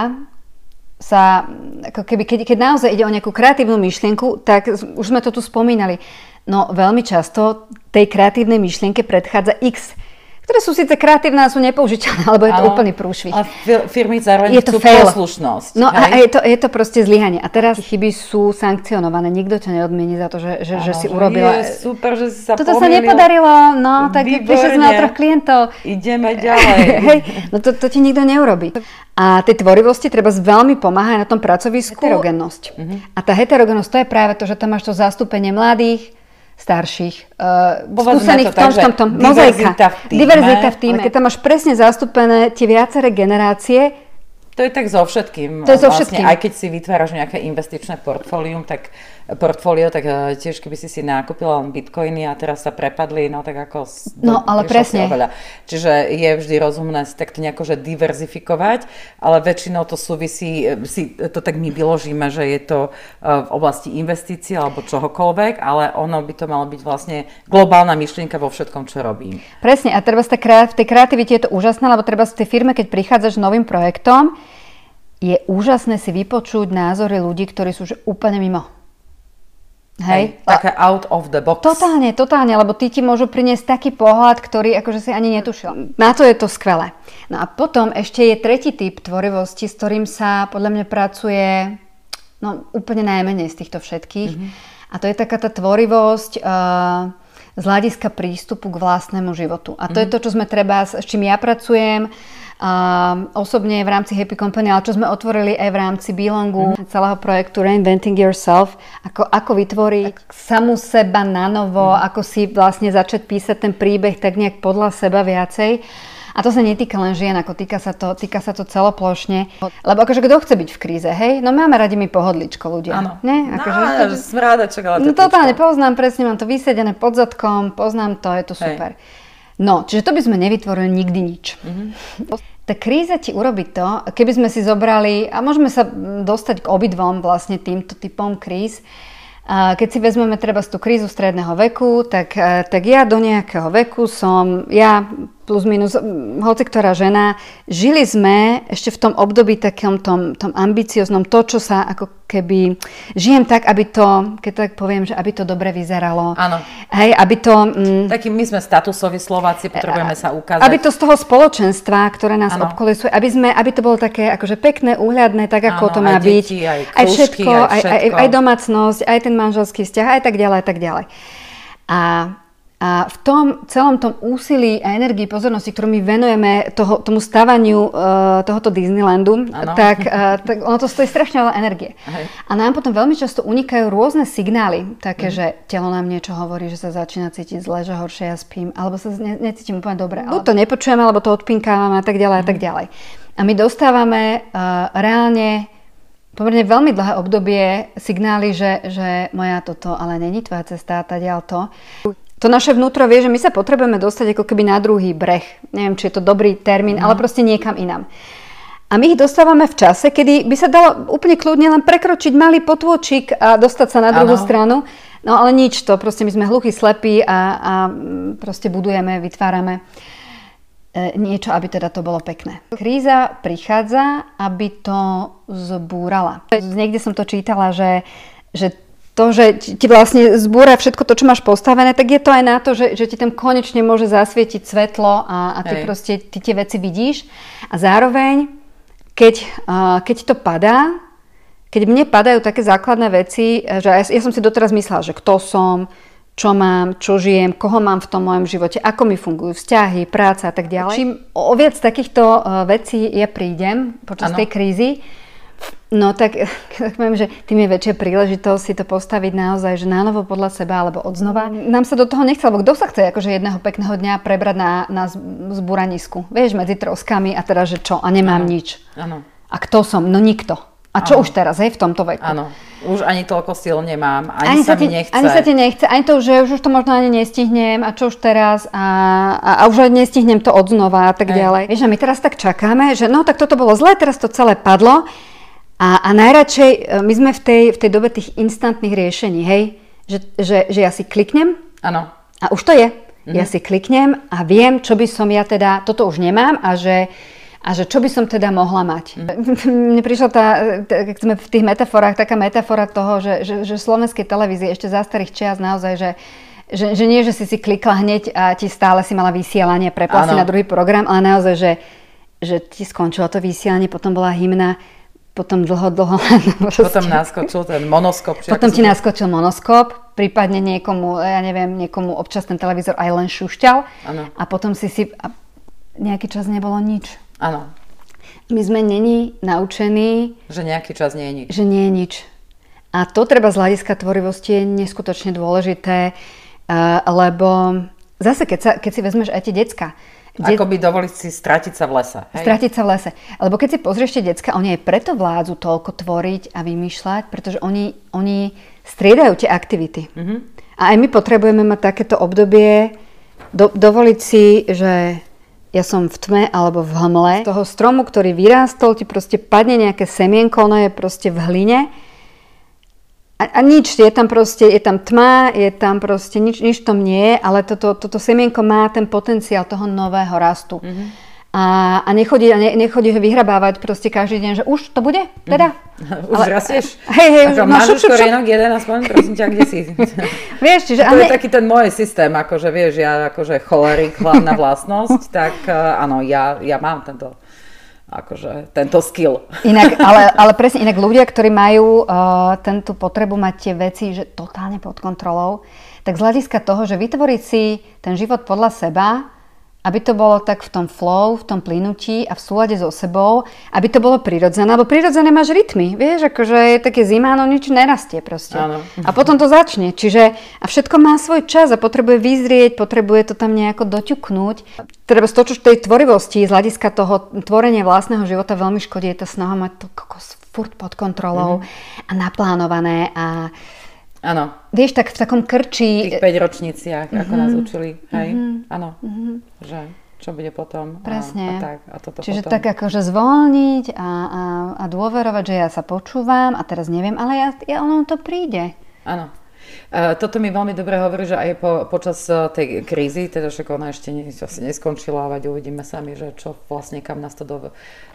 sa, ako keby, keď, keď naozaj ide o nejakú kreatívnu myšlienku, tak už sme to tu spomínali. No veľmi často tej kreatívnej myšlienke predchádza x ktoré sú síce kreatívne a sú nepoužiteľné, alebo je to úplný prúšvih. A firmy zároveň je to fail. poslušnosť. No hej? a je to, je to proste zlyhanie. A teraz chyby sú sankcionované. Nikto ťa neodmení za to, že, že, ano, že si urobila. Je super, že si sa Toto pomýlil. sa nepodarilo, no tak prišli sme na troch klientov. Ideme ďalej. hej, no to, to ti nikto neurobi. A tej tvorivosti treba veľmi pomáhať na tom pracovisku. Heterogennosť. Uh-huh. A tá heterogennosť to je práve to, že tam máš to zastúpenie mladých, starších, uh, skúsených v tom, v tom, tom, mozaika. V týme, diverzita v týme. Keď tam máš presne zastúpené tie viaceré generácie, to je tak so všetkým. To je so vlastne, všetkým. Aj keď si vytváraš nejaké investičné portfólium, tak portfólio, tak eh, tiež keby si si nakúpila len bitcoiny a teraz sa prepadli, no tak ako... No, ale presne. Čiže je vždy rozumné si takto nejako, že diverzifikovať, ale väčšinou to súvisí, eh, si to tak my vyložíme, že je to eh, v oblasti investícií alebo čohokoľvek, ale ono by to malo byť vlastne globálna myšlienka vo všetkom, čo robím. Presne, a treba v tej kreativite je to úžasné, lebo treba v tej firme, keď prichádzaš s novým projektom, je úžasné si vypočuť názory ľudí, ktorí sú že úplne mimo. Hej, také out of the box. Totálne, totálne, lebo tí ti môžu priniesť taký pohľad, ktorý akože si ani netušil. Na to je to skvelé. No a potom ešte je tretí typ tvorivosti, s ktorým sa podľa mňa pracuje no, úplne najmenej z týchto všetkých. Mm-hmm. A to je taká tá tvorivosť uh, z hľadiska prístupu k vlastnému životu. A to mm-hmm. je mhm. to, čo sme treba, s čím ja pracujem uh, osobne v rámci Happy Company, ale čo sme otvorili aj v rámci Belongu, mm. celého projektu Reinventing Yourself, ako, ako vytvoriť tak. samú seba na novo, mm. ako si vlastne začať písať ten príbeh tak nejak podľa seba viacej. A to sa netýka len žien, ako týka sa to, týka sa to celoplošne. Lebo akože kto chce byť v kríze, hej? No máme radi mi pohodličko ľudia. Áno. Akože, no, akože, smrádačok, ale No totálne, poznám presne, mám to vysedené pod zadkom, poznám to, je to super. Hej. No, čiže to by sme nevytvorili nikdy nič. Mm-hmm. Tá kríza ti urobí to, keby sme si zobrali, a môžeme sa dostať k obidvom vlastne týmto typom kríz, keď si vezmeme treba tú krízu stredného veku, tak, tak ja do nejakého veku som, ja plus minus, hoci ktorá žena, žili sme ešte v tom období takom tom, tom ambicioznom, to, čo sa ako keby, žijem tak, aby to, keď tak poviem, že aby to dobre vyzeralo. Áno. Hej, aby to... Mm, Taký my sme statusoví Slováci, potrebujeme sa ukázať. Aby to z toho spoločenstva, ktoré nás ano. obkolesuje, aby, sme, aby to bolo také akože pekné, úhľadné, tak ako ano, to má aj byť. Deti, aj, krúžky, aj všetko, aj, všetko. Aj, aj, aj domácnosť, aj ten manželský vzťah, aj tak ďalej, aj tak ďalej. A a v tom celom tom úsilí a energii pozornosti, ktorú my venujeme toho, tomu stavaniu uh, tohoto Disneylandu, tak, uh, tak ono to stojí strašne veľa energie. Aj. A nám potom veľmi často unikajú rôzne signály, také, mm. že telo nám niečo hovorí, že sa začína cítiť zle, že horšie ja spím, alebo sa ne, necítim úplne dobre. Buď to nepočujeme, alebo to odpinkávame a tak ďalej mm. a tak mhm. ďalej. A my dostávame uh, reálne pomerne veľmi dlhé obdobie signály, že, že moja toto ale není tvoja cesta, tá to to naše vnútro vie, že my sa potrebujeme dostať ako keby na druhý breh. Neviem, či je to dobrý termín, no. ale proste niekam inám. A my ich dostávame v čase, kedy by sa dalo úplne kľudne len prekročiť malý potôčik a dostať sa na druhú ano. stranu. No ale nič to, proste my sme hluchí, slepí a, a proste budujeme, vytvárame e, niečo, aby teda to bolo pekné. Kríza prichádza, aby to zbúrala. Niekde som to čítala, že, že to, že ti vlastne zbúra všetko to, čo máš postavené, tak je to aj na to, že, že ti tam konečne môže zasvietiť svetlo a, a ty Hej. proste ty tie veci vidíš. A zároveň, keď, uh, keď to padá, keď mne padajú také základné veci, že ja, ja som si doteraz myslela, že kto som, čo mám, čo žijem, koho mám v tom mojom živote, ako mi fungujú vzťahy, práca a tak ďalej. Čím o viac takýchto uh, vecí ja prídem počas ano. tej krízy, No tak, tak poviem, že tým je väčšia príležitosť si to postaviť naozaj, že nánovo podľa seba alebo odznova. Nám sa do toho nechce, lebo kto sa chce akože jedného pekného dňa prebrať na, na zburanisku? Vieš, medzi troskami a teda, že čo? A nemám ano. nič. Áno. A kto som? No nikto. A čo ano. už teraz, hej, v tomto veku? Áno, už ani toľko síl nemám, ani, ani sa, ti, mi nechce. Ani sa ti nechce, ani to, že už, už to možno ani nestihnem a čo už teraz a, a, a už ani nestihnem to odznova a tak Ej. ďalej. Vieš, a my teraz tak čakáme, že no tak toto bolo zlé, teraz to celé padlo a, a najradšej, e, my sme v tej, v tej dobe tých instantných riešení, hej, že, že, že ja si kliknem Áno. a už to je. Mhm. Ja si kliknem a viem, čo by som ja teda, toto už nemám a že, a že čo by som teda mohla mať. Mm. Mne prišla tá, keď sme v tých metaforách, taká metafora toho, že, že, že slovenskej televízie ešte za starých čias naozaj, že že, že nie, že si si klikla hneď a ti stále si mala vysielanie, prepla si na druhý program, ale naozaj, že, že ti skončilo to vysielanie, potom bola hymna, potom dlho, dlho... Potom naskočil ten monoskop. Potom ti naskočil monoskop, prípadne niekomu, ja neviem, niekomu občas ten televízor aj len šušťal. Ano. A potom si si... A nejaký čas nebolo nič. Áno. My sme není naučení... Že nejaký čas nie je nič. Že nie je nič. A to treba z hľadiska tvorivosti je neskutočne dôležité lebo zase, keď, sa, keď si vezmeš aj tie decka, Ako by dovoliť si stratiť sa v lese. Hej? Stratiť sa v lese. Lebo keď si pozrieš tie decka, oni aj preto vládzu toľko tvoriť a vymýšľať, pretože oni, oni striedajú tie aktivity. Mm-hmm. A aj my potrebujeme mať takéto obdobie, do, dovoliť si, že ja som v tme alebo v hmle. Z toho stromu, ktorý vyrástol, ti proste padne nejaké semienko, ono je proste v hline a, a nič, je tam proste, je tam tma, je tam proste, nič, nič tom nie je, ale toto, toto semienko má ten potenciál toho nového rastu. Mm-hmm. A, a nechodí, ne, nechodí ho vyhrabávať proste každý deň, že už to bude teda? Mm. Už ale, rastieš? Hej, hej, Ako, no, máš už korienok jeden aspoň, prosím ťa, kde si? vieš, čiže... To ale... je taký ten môj systém, akože vieš, ja akože cholerik, hlavná vlastnosť, tak uh, áno, ja, ja mám tento akože tento skill. Inak, ale, ale presne inak ľudia, ktorí majú uh, tento potrebu mať tie veci že totálne pod kontrolou, tak z hľadiska toho, že vytvoriť si ten život podľa seba aby to bolo tak v tom flow, v tom plynutí a v súlade so sebou, aby to bolo prirodzené, lebo prirodzené máš rytmy, vieš, akože je také zima, no nič nerastie proste. Áno. A potom to začne, čiže a všetko má svoj čas a potrebuje vyzrieť, potrebuje to tam nejako doťuknúť. Treba stočiť tej tvorivosti z hľadiska toho tvorenia vlastného života veľmi škodí, je to snaha mať to kokos furt pod kontrolou mm-hmm. a naplánované a Áno. Vieš, tak v takom krči... V tých 5 ročniciach, mm-hmm. ako nás mhm. učili. Hej? Mm-hmm. Áno. Mm-hmm. Že čo bude potom. Presne. A, a tak, a toto Čiže potom. tak akože zvolniť a, a, a dôverovať, že ja sa počúvam a teraz neviem, ale ja, ja ono to príde. Áno. Uh, toto mi veľmi dobre hovorí, že aj po, počas uh, tej krízy, teda však ona ešte ne, asi neskončila, ale uvidíme sami, že čo vlastne kam nás to do,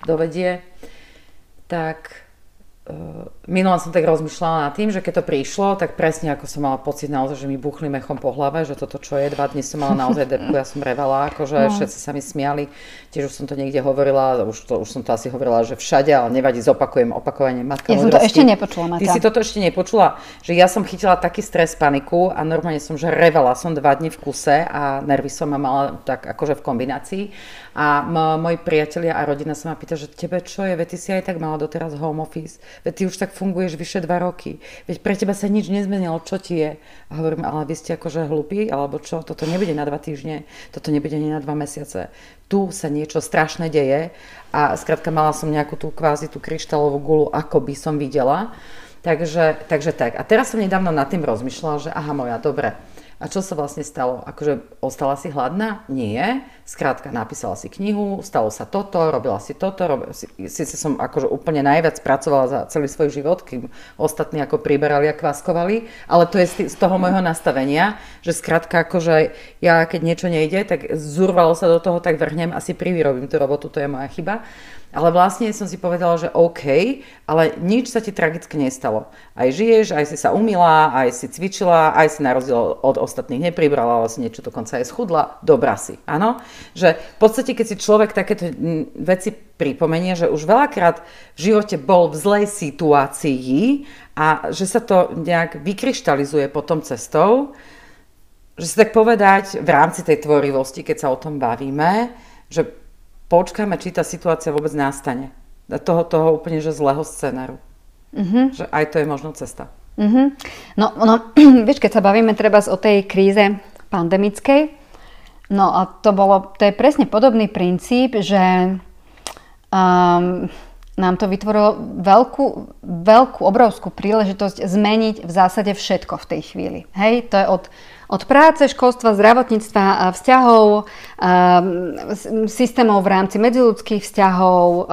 dovedie, tak minula som tak rozmýšľala nad tým, že keď to prišlo, tak presne ako som mala pocit naozaj, že mi buchli mechom po hlave, že toto čo je, dva dni som mala naozaj depku, ja som revala, akože no. všetci sa mi smiali, tiež už som to niekde hovorila, už, to, už som to asi hovorila, že všade, ale nevadí, zopakujem opakovanie matka Ja som to ešte nepočula, Matka. Ty si toto ešte nepočula, že ja som chytila taký stres, paniku a normálne som, že revala som dva dni v kuse a nervy som ma mala tak akože v kombinácii. A m- moji priatelia a rodina sa ma pýta, že tebe čo je, veď ty si aj tak mala doteraz home office, veď ty už tak funguješ vyše dva roky, veď pre teba sa nič nezmenilo, čo ti je? A hovorím, ale vy ste akože hlupí, alebo čo, toto nebude na dva týždne, toto nebude ani na dva mesiace. Tu sa niečo strašné deje a skrátka mala som nejakú tú kvázi tú kryštálovú gulu, ako by som videla. Takže, takže tak. A teraz som nedávno nad tým rozmýšľala, že aha moja, dobre, a čo sa vlastne stalo? Akože ostala si hladná? Nie. Skrátka, napísala si knihu, stalo sa toto, robila si toto. Rob... Sice som akože úplne najviac pracovala za celý svoj život, kým ostatní ako priberali a kváskovali, ale to je z toho môjho nastavenia, že skrátka akože ja keď niečo nejde, tak zurvalo sa do toho, tak vrhnem, asi privyrobím tú robotu, to je moja chyba. Ale vlastne som si povedala, že OK, ale nič sa ti tragicky nestalo. Aj žiješ, aj si sa umila, aj si cvičila, aj si na od ostatných nepribrala, ale si niečo dokonca aj schudla, dobrá si. Áno? Že v podstate, keď si človek takéto veci pripomenie, že už veľakrát v živote bol v zlej situácii a že sa to nejak vykryštalizuje potom cestou, že si tak povedať v rámci tej tvorivosti, keď sa o tom bavíme, že počkáme, či tá situácia vôbec nastane. Toho, toho úplne že zlého scenáru. Mm-hmm. Že aj to je možno cesta. Mm-hmm. No, no, vieš, keď sa bavíme treba o tej kríze pandemickej, no a to bolo, to je presne podobný princíp, že um, nám to vytvorilo veľkú, veľkú, obrovskú príležitosť zmeniť v zásade všetko v tej chvíli. Hej, to je od od práce, školstva, zdravotníctva, vzťahov, systémov v rámci medziludských vzťahov,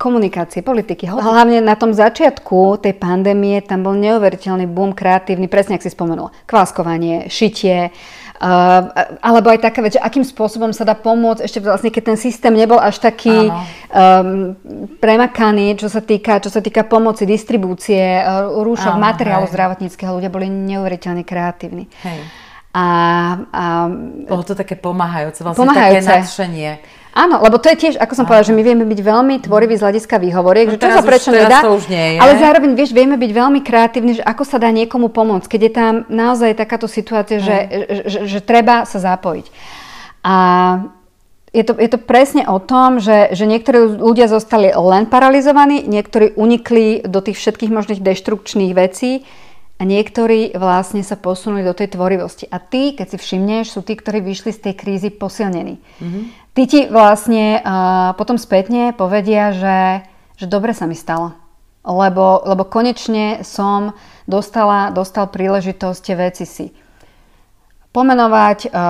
komunikácie, politiky. Hlavne na tom začiatku tej pandémie tam bol neuveriteľný boom kreatívny, presne ak si spomenul. Kváskovanie, šitie, Uh, alebo aj taká vec, že akým spôsobom sa dá pomôcť, ešte vlastne keď ten systém nebol až taký um, premakaný, čo sa týka, čo sa týka pomoci, distribúcie, uh, rúšok, materiálu zdravotníckého, ľudia boli neuveriteľne kreatívni. Hej. A, a, Bolo to také pomáhajúce, vlastne pomáhajúce. také nadšenie. Áno, lebo to je tiež, ako som povedala, že my vieme byť veľmi tvoriví z hľadiska výhovoriek, no, že čo sa prečo nedá, to už nie je. ale zároveň, vieš, vieme byť veľmi kreatívni, že ako sa dá niekomu pomôcť, keď je tam naozaj takáto situácia, že, že, že, že treba sa zapojiť. A je to, je to presne o tom, že, že niektorí ľudia zostali len paralizovaní, niektorí unikli do tých všetkých možných deštrukčných vecí a niektorí vlastne sa posunuli do tej tvorivosti. A ty, keď si všimneš, sú tí, ktorí vyšli z tej krízy posilnení. Mm-hmm. Tí ti vlastne uh, potom spätne povedia, že, že dobre sa mi stalo. Lebo, lebo konečne som dostala, dostal príležitosť tie veci si pomenovať, uh,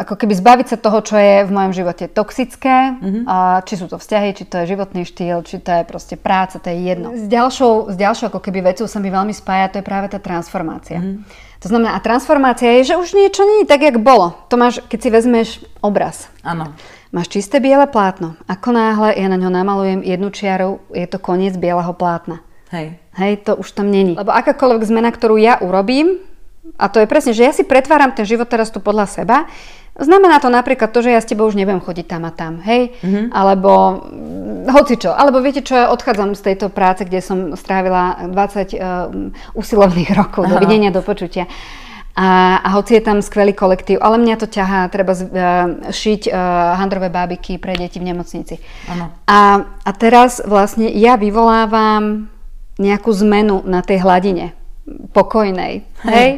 ako keby zbaviť sa toho, čo je v mojom živote toxické, mm-hmm. či sú to vzťahy, či to je životný štýl, či to je proste práca, to je jedno. S ďalšou, s ďalšou ako keby vecou sa mi veľmi spája, to je práve tá transformácia. Mm-hmm. To znamená, a transformácia je, že už niečo nie je tak, jak bolo. To máš, keď si vezmeš obraz. Áno. Máš čisté biele plátno. Ako náhle ja na ňo namalujem jednu čiaru, je to koniec bieleho plátna. Hej. Hej, to už tam není. Lebo akákoľvek zmena, ktorú ja urobím, a to je presne, že ja si pretváram ten život teraz tu podľa seba, Znamená to napríklad to, že ja s tebou už nebudem chodiť tam a tam, hej? Mm-hmm. Alebo mm, hoci čo. Alebo viete čo, ja odchádzam z tejto práce, kde som strávila 20 uh, e, usilovných rokov. Aha. Dovidenia, do počutia. A, a hoci je tam skvelý kolektív, ale mňa to ťahá, treba z, uh, šiť uh, handrové bábiky pre deti v nemocnici. Ano. A, a teraz vlastne ja vyvolávam nejakú zmenu na tej hladine pokojnej. Hej? hej?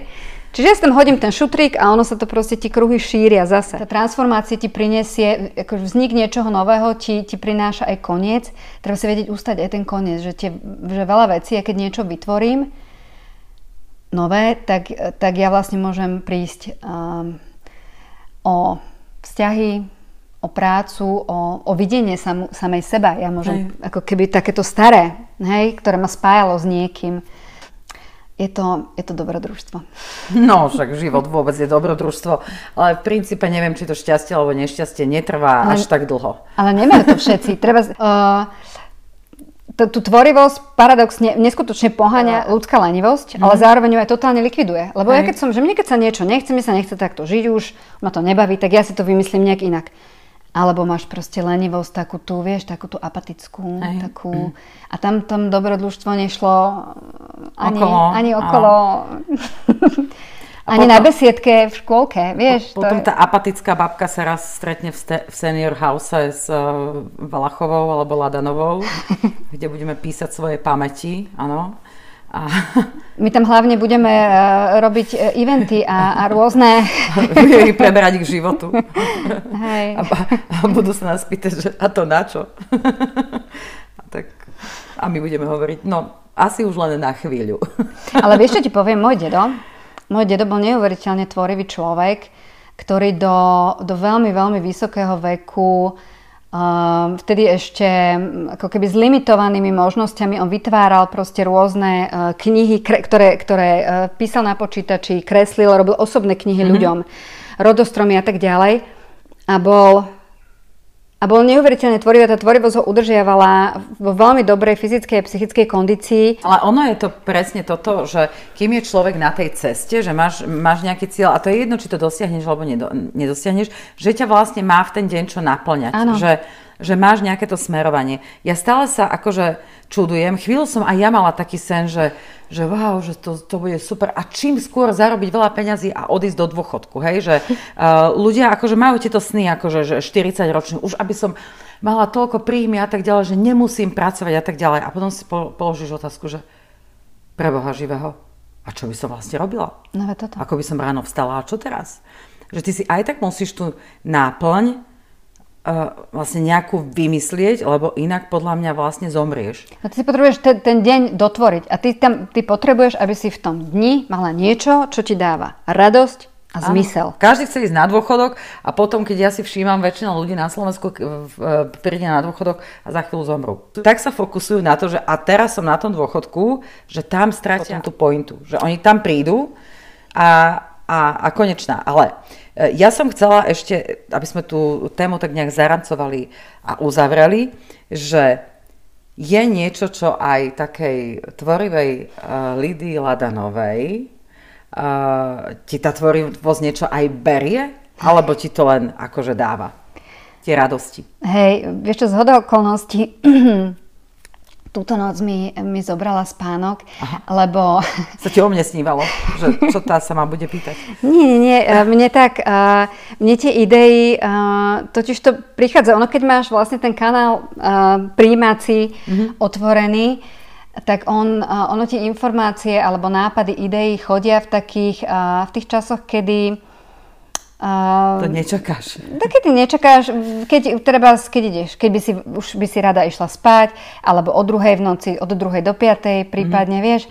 Čiže ja tam hodím ten šutrík a ono sa to proste ti kruhy šíria zase. Tá transformácia ti prinesie, ako vznik niečoho nového ti, ti prináša aj koniec. Treba si vedieť ustať aj ten koniec, že, tie, že veľa vecí, a keď niečo vytvorím nové, tak, tak ja vlastne môžem prísť um, o vzťahy, o prácu, o, o videnie sam, samej seba. Ja môžem hej. ako keby takéto staré, hej, ktoré ma spájalo s niekým, je to, je to dobrodružstvo. No, však život vôbec je dobrodružstvo, ale v princípe neviem, či to šťastie alebo nešťastie netrvá ale, až tak dlho. Ale nemajú to všetci. Treba, uh, tú tvorivosť paradoxne neskutočne poháňa ľudská lenivosť, mm. ale zároveň ju aj totálne likviduje. Lebo Hej. ja keď som, že mne keď sa niečo nechce, mi sa nechce takto žiť už, ma to nebaví, tak ja si to vymyslím nejak inak. Alebo máš proste lenivosť takú tú, vieš, takú tú apatickú, Hej. takú... A tam, tam dobrodružstvo nešlo ani okolo. Ani okolo. ani potom, na besiedke v škôlke, vieš. Potom to je... tá apatická babka sa raz stretne v, ste, v senior house s uh, Valachovou alebo Ladanovou, kde budeme písať svoje pamäti, áno. A... My tam hlavne budeme uh, robiť uh, eventy a, a rôzne... preberať k životu. Hej. A, a budú sa nás pýtať, že a to na čo? a, tak, a my budeme hovoriť, no asi už len na chvíľu. Ale vieš, čo ti poviem, môj dedo? Môj dedo bol neuveriteľne tvorivý človek, ktorý do, do veľmi, veľmi vysokého veku vtedy ešte ako keby s limitovanými možnosťami on vytváral proste rôzne e, knihy, ktoré, ktoré e, písal na počítači, kreslil, robil osobné knihy mm-hmm. ľuďom, rodostromy a tak ďalej. A bol a bol neuveriteľne tvorivý, tá tvorivosť ho udržiavala vo veľmi dobrej fyzickej a psychickej kondícii. Ale ono je to presne toto, že kým je človek na tej ceste, že máš, máš nejaký cieľ, a to je jedno, či to dosiahneš alebo nedosiahneš, že ťa vlastne má v ten deň čo naplňať. Ano. Že, že máš nejaké to smerovanie. Ja stále sa akože čudujem, chvíľu som aj ja mala taký sen, že že wow, že to, to bude super a čím skôr zarobiť veľa peňazí a odísť do dôchodku, hej, že uh, ľudia akože majú tieto sny, akože že 40 ročný, už aby som mala toľko príjmy a tak ďalej, že nemusím pracovať a tak ďalej a potom si položíš otázku, že pre Boha živého, a čo by som vlastne robila? No, toto. Ako by som ráno vstala a čo teraz? Že ty si aj tak musíš tu náplň vlastne nejakú vymyslieť, lebo inak podľa mňa vlastne zomrieš. A ty si potrebuješ ten, ten deň dotvoriť a ty, tam, ty potrebuješ, aby si v tom dni mala niečo, čo ti dáva radosť a zmysel. Áno. Každý chce ísť na dôchodok a potom, keď ja si všímam, väčšina ľudí na Slovensku príde na dôchodok a za chvíľu zomrú. Tak sa fokusujú na to, že a teraz som na tom dôchodku, že tam stratia tú pointu. Že oni tam prídu a, a, a konečná. Ale E, ja som chcela ešte, aby sme tú tému tak nejak zarancovali a uzavreli, že je niečo, čo aj takej tvorivej uh, Lidii Ladanovej ti tá tvorivosť niečo aj berie? Alebo ti to len akože dáva? Tie radosti. Hej, vieš čo, zhoda okolností túto noc mi, mi zobrala spánok, Aha. lebo... Sa ti o mne snívalo, že čo tá sa ma bude pýtať? Nie, nie, nie. Mne tak, mne tie idei, totiž to prichádza, ono keď máš vlastne ten kanál príjímací mm-hmm. otvorený, tak on, ono tie informácie alebo nápady, idei chodia v takých, v tých časoch, kedy Uh, to nečakáš. Keď nečakáš, keď, treba, keď ideš, keď by si, už by si rada išla spať, alebo o druhej v noci, od druhej do piatej, prípadne, mm. vieš.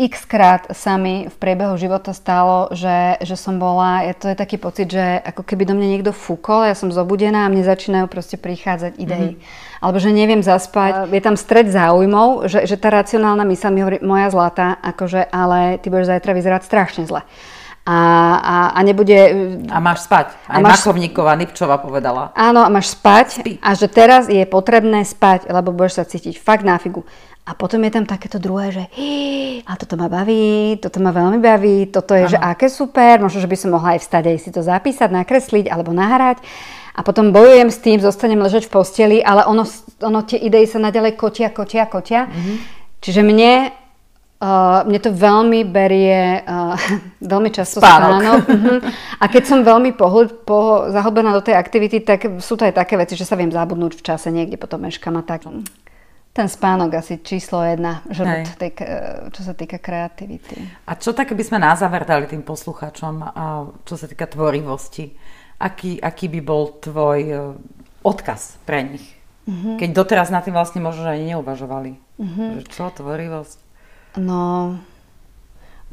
X krát sa mi v priebehu života stalo, že, že som bola, je, to je taký pocit, že ako keby do mňa niekto fúkol, ja som zobudená a mne začínajú proste prichádzať idei. Mm. Alebo že neviem zaspať. Je tam stred záujmov, že, že tá racionálna mysl mi hovorí, moja zlata, akože, ale ty budeš zajtra vyzerať strašne zle a, a, a nebude... A máš spať. Aj máš, Makovníková Nipčová povedala. Áno, a máš spať Spí. a že teraz je potrebné spať, lebo budeš sa cítiť fakt na figu. A potom je tam takéto druhé, že a toto ma baví, toto ma veľmi baví, toto je, ano. že aké super, možno, že by som mohla aj vstať aj si to zapísať, nakresliť alebo nahrať. A potom bojujem s tým, zostanem ležať v posteli, ale ono, ono tie idei sa naďalej kotia, kotia, kotia. Mm-hmm. Čiže mne Uh, mne to veľmi berie uh, veľmi často spánok. Uh-huh. A keď som veľmi pohl- po, zahlbená do tej aktivity, tak sú to aj také veci, že sa viem zabudnúť v čase niekde, potom meškam a tak. Ten spánok asi číslo jedna, žrut, tej, čo sa týka kreativity. A čo tak by sme na záver dali tým poslucháčom, čo sa týka tvorivosti? Aký, aký by bol tvoj odkaz pre nich? Uh-huh. Keď doteraz na tým vlastne možno ani neuvažovali. Uh-huh. Že čo tvorivosť? No,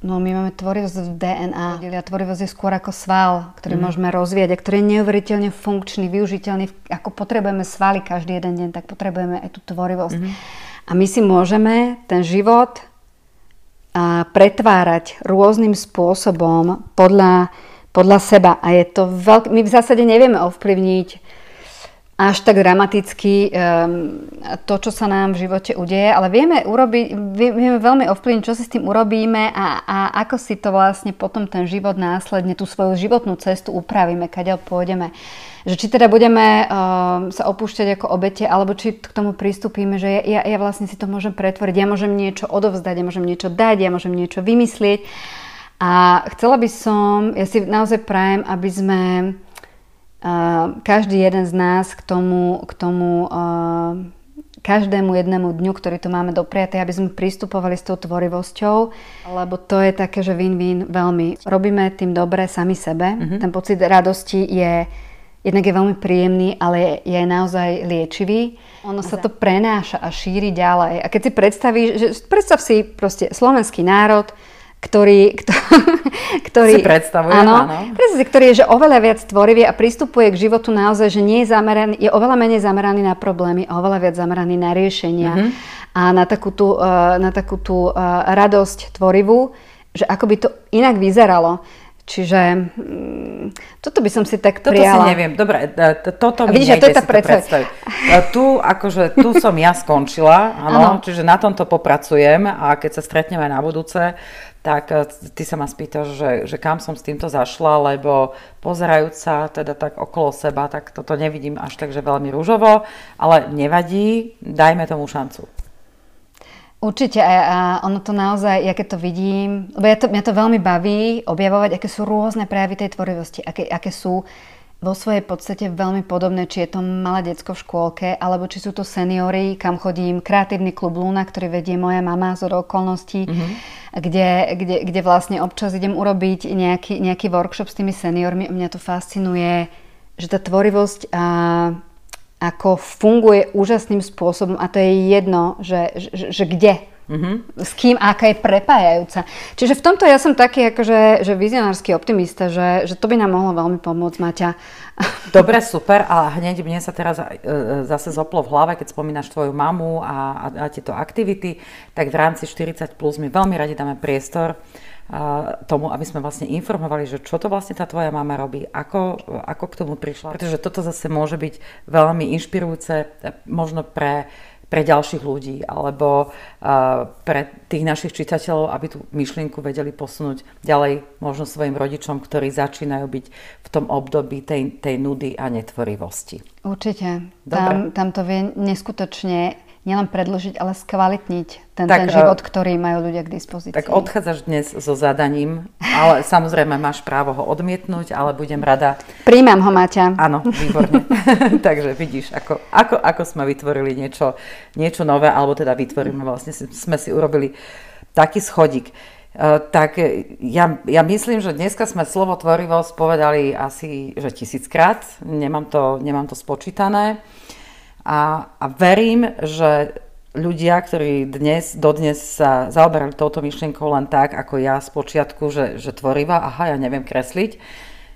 no my máme tvorivosť v DNA. A tvorivosť je skôr ako sval, ktorý mm. môžeme rozvíjať a ktorý je neuveriteľne funkčný, využiteľný. Ako potrebujeme svaly každý jeden deň, tak potrebujeme aj tú tvorivosť. Mm. A my si môžeme ten život a pretvárať rôznym spôsobom podľa, podľa seba. A je to veľké... My v zásade nevieme ovplyvniť až tak dramaticky um, to, čo sa nám v živote udeje, ale vieme, urobiť, vieme veľmi ovplyvniť, čo si s tým urobíme a, a ako si to vlastne potom ten život následne, tú svoju životnú cestu upravíme, kadeľ pôjdeme. Že či teda budeme um, sa opúšťať ako obete, alebo či k tomu pristúpime, že ja, ja vlastne si to môžem pretvoriť, ja môžem niečo odovzdať, ja môžem niečo dať, ja môžem niečo vymyslieť. A chcela by som, ja si naozaj prajem, aby sme každý jeden z nás k tomu, k tomu každému jednému dňu, ktorý tu máme dopriatý, aby sme pristupovali s tou tvorivosťou, lebo to je také, že win-win veľmi. Robíme tým dobre sami sebe. Mm-hmm. Ten pocit radosti je jednak je veľmi príjemný, ale je, je naozaj liečivý. Ono sa to prenáša a šíri ďalej. A keď si predstavíš, že predstav si proste slovenský národ, ktorý, ktorý, si predstavuje, áno, áno. Ktorý je že oveľa viac tvorivý a pristupuje k životu naozaj, že nie je zameraný, je oveľa menej zameraný na problémy a oveľa viac zameraný na riešenia mm-hmm. a na takú tú, eh, na takú tú eh, radosť tvorivú, že ako by to inak vyzeralo. Čiže mm, toto by som si tak toto prijala. Toto si neviem. Dobre, e, toto mi Vidíš, to je tá predstaviť. E, tu, akože, tu som ja skončila, áno, čiže na tomto popracujem a keď sa stretneme na budúce, tak e, ty sa ma spýtaš, že, že kam som s týmto zašla, lebo pozerajúc sa teda tak okolo seba, tak toto nevidím až tak, že veľmi rúžovo, ale nevadí, dajme tomu šancu. Určite a, ono to naozaj, ja keď to vidím, lebo ja to, mňa to veľmi baví objavovať, aké sú rôzne prejavy tej tvorivosti, aké, aké sú vo svojej podstate veľmi podobné, či je to malé decko v škôlke, alebo či sú to seniory, kam chodím, kreatívny klub Luna, ktorý vedie moja mama z okolností, mm-hmm. kde, kde, kde vlastne občas idem urobiť nejaký, nejaký workshop s tými seniormi. Mňa to fascinuje, že tá tvorivosť a ako funguje úžasným spôsobom a to je jedno, že, že, že kde, mm-hmm. s kým, aká je prepájajúca. Čiže v tomto ja som taký akože, že vizionársky optimista, že, že to by nám mohlo veľmi pomôcť, Maťa. Dobre, super. A hneď mne sa teraz e, zase zoplo v hlave, keď spomínaš tvoju mamu a, a, a tieto aktivity, tak v rámci 40 plus my veľmi radi dáme priestor tomu, aby sme vlastne informovali, že čo to vlastne tá tvoja mama robí, ako, ako k tomu prišla. Pretože toto zase môže byť veľmi inšpirujúce možno pre pre ďalších ľudí alebo uh, pre tých našich čitateľov, aby tú myšlienku vedeli posunúť ďalej možno svojim rodičom, ktorí začínajú byť v tom období tej, tej nudy a netvorivosti. Určite. Tam, tam to vie neskutočne nielen predložiť, ale skvalitniť ten, tak, ten život, e, ktorý majú ľudia k dispozícii. Tak odchádzaš dnes so zadaním, ale samozrejme máš právo ho odmietnúť, ale budem rada. Príjmam ho, Maťa. Áno, výborne. Takže vidíš, ako, ako, ako sme vytvorili niečo, niečo nové, alebo teda vytvoríme, vlastne sme si urobili taký schodík. Uh, tak ja, ja myslím, že dneska sme slovo tvorivosť povedali asi že tisíckrát, nemám to, nemám to spočítané. A, a verím, že ľudia, ktorí dnes, dodnes sa zaoberali touto myšlienkou len tak, ako ja z počiatku, že, že tvorivá, aha, ja neviem kresliť,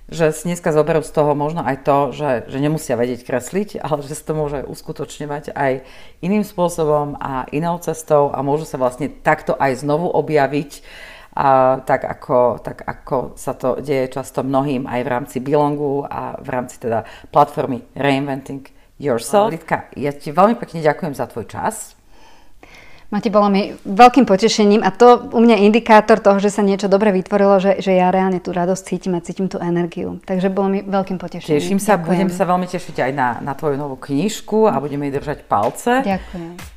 že si dneska zoberú z toho možno aj to, že, že nemusia vedieť kresliť, ale že sa to môže uskutočňovať aj iným spôsobom a inou cestou a môžu sa vlastne takto aj znovu objaviť, a tak, ako, tak ako sa to deje často mnohým aj v rámci Bilongu a v rámci teda platformy Reinventing yourself. Lidka, ja ti veľmi pekne ďakujem za tvoj čas. Mati, bolo mi veľkým potešením a to u mňa indikátor toho, že sa niečo dobre vytvorilo, že, že ja reálne tú radosť cítim a cítim tú energiu. Takže bolo mi veľkým potešením. Teším sa, Ďakujem. budem sa veľmi tešiť aj na, na tvoju novú knižku a budeme jej držať palce. Ďakujem.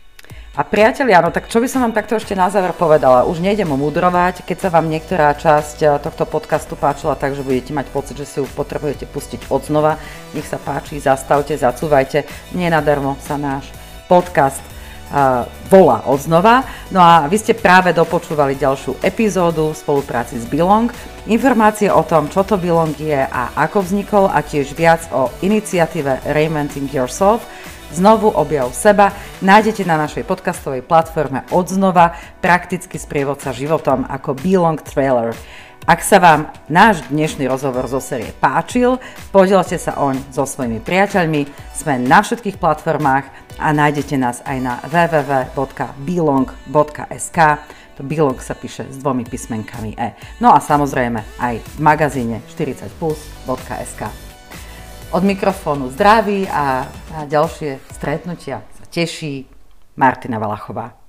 A priatelia, no tak čo by som vám takto ešte na záver povedala? Už nejdem mudrovať, keď sa vám niektorá časť eh, tohto podcastu páčila, takže budete mať pocit, že si ju potrebujete pustiť od znova. Nech sa páči, zastavte, zacúvajte. Nenadarmo sa náš podcast uh, volá od znova. No a vy ste práve dopočúvali ďalšiu epizódu v spolupráci s Bilong. Informácie o tom, čo to Bilong je a ako vznikol a tiež viac o iniciatíve Reinventing Yourself Znovu objav seba nájdete na našej podcastovej platforme odznova prakticky sprievodca životom ako Belong Trailer. Ak sa vám náš dnešný rozhovor zo série páčil, podielte sa oň so svojimi priateľmi. Sme na všetkých platformách a nájdete nás aj na www.belong.sk. To Belong sa píše s dvomi písmenkami E. No a samozrejme aj v magazíne 40plus.sk. Od mikrofónu zdraví a na ďalšie stretnutia sa teší Martina Valachová.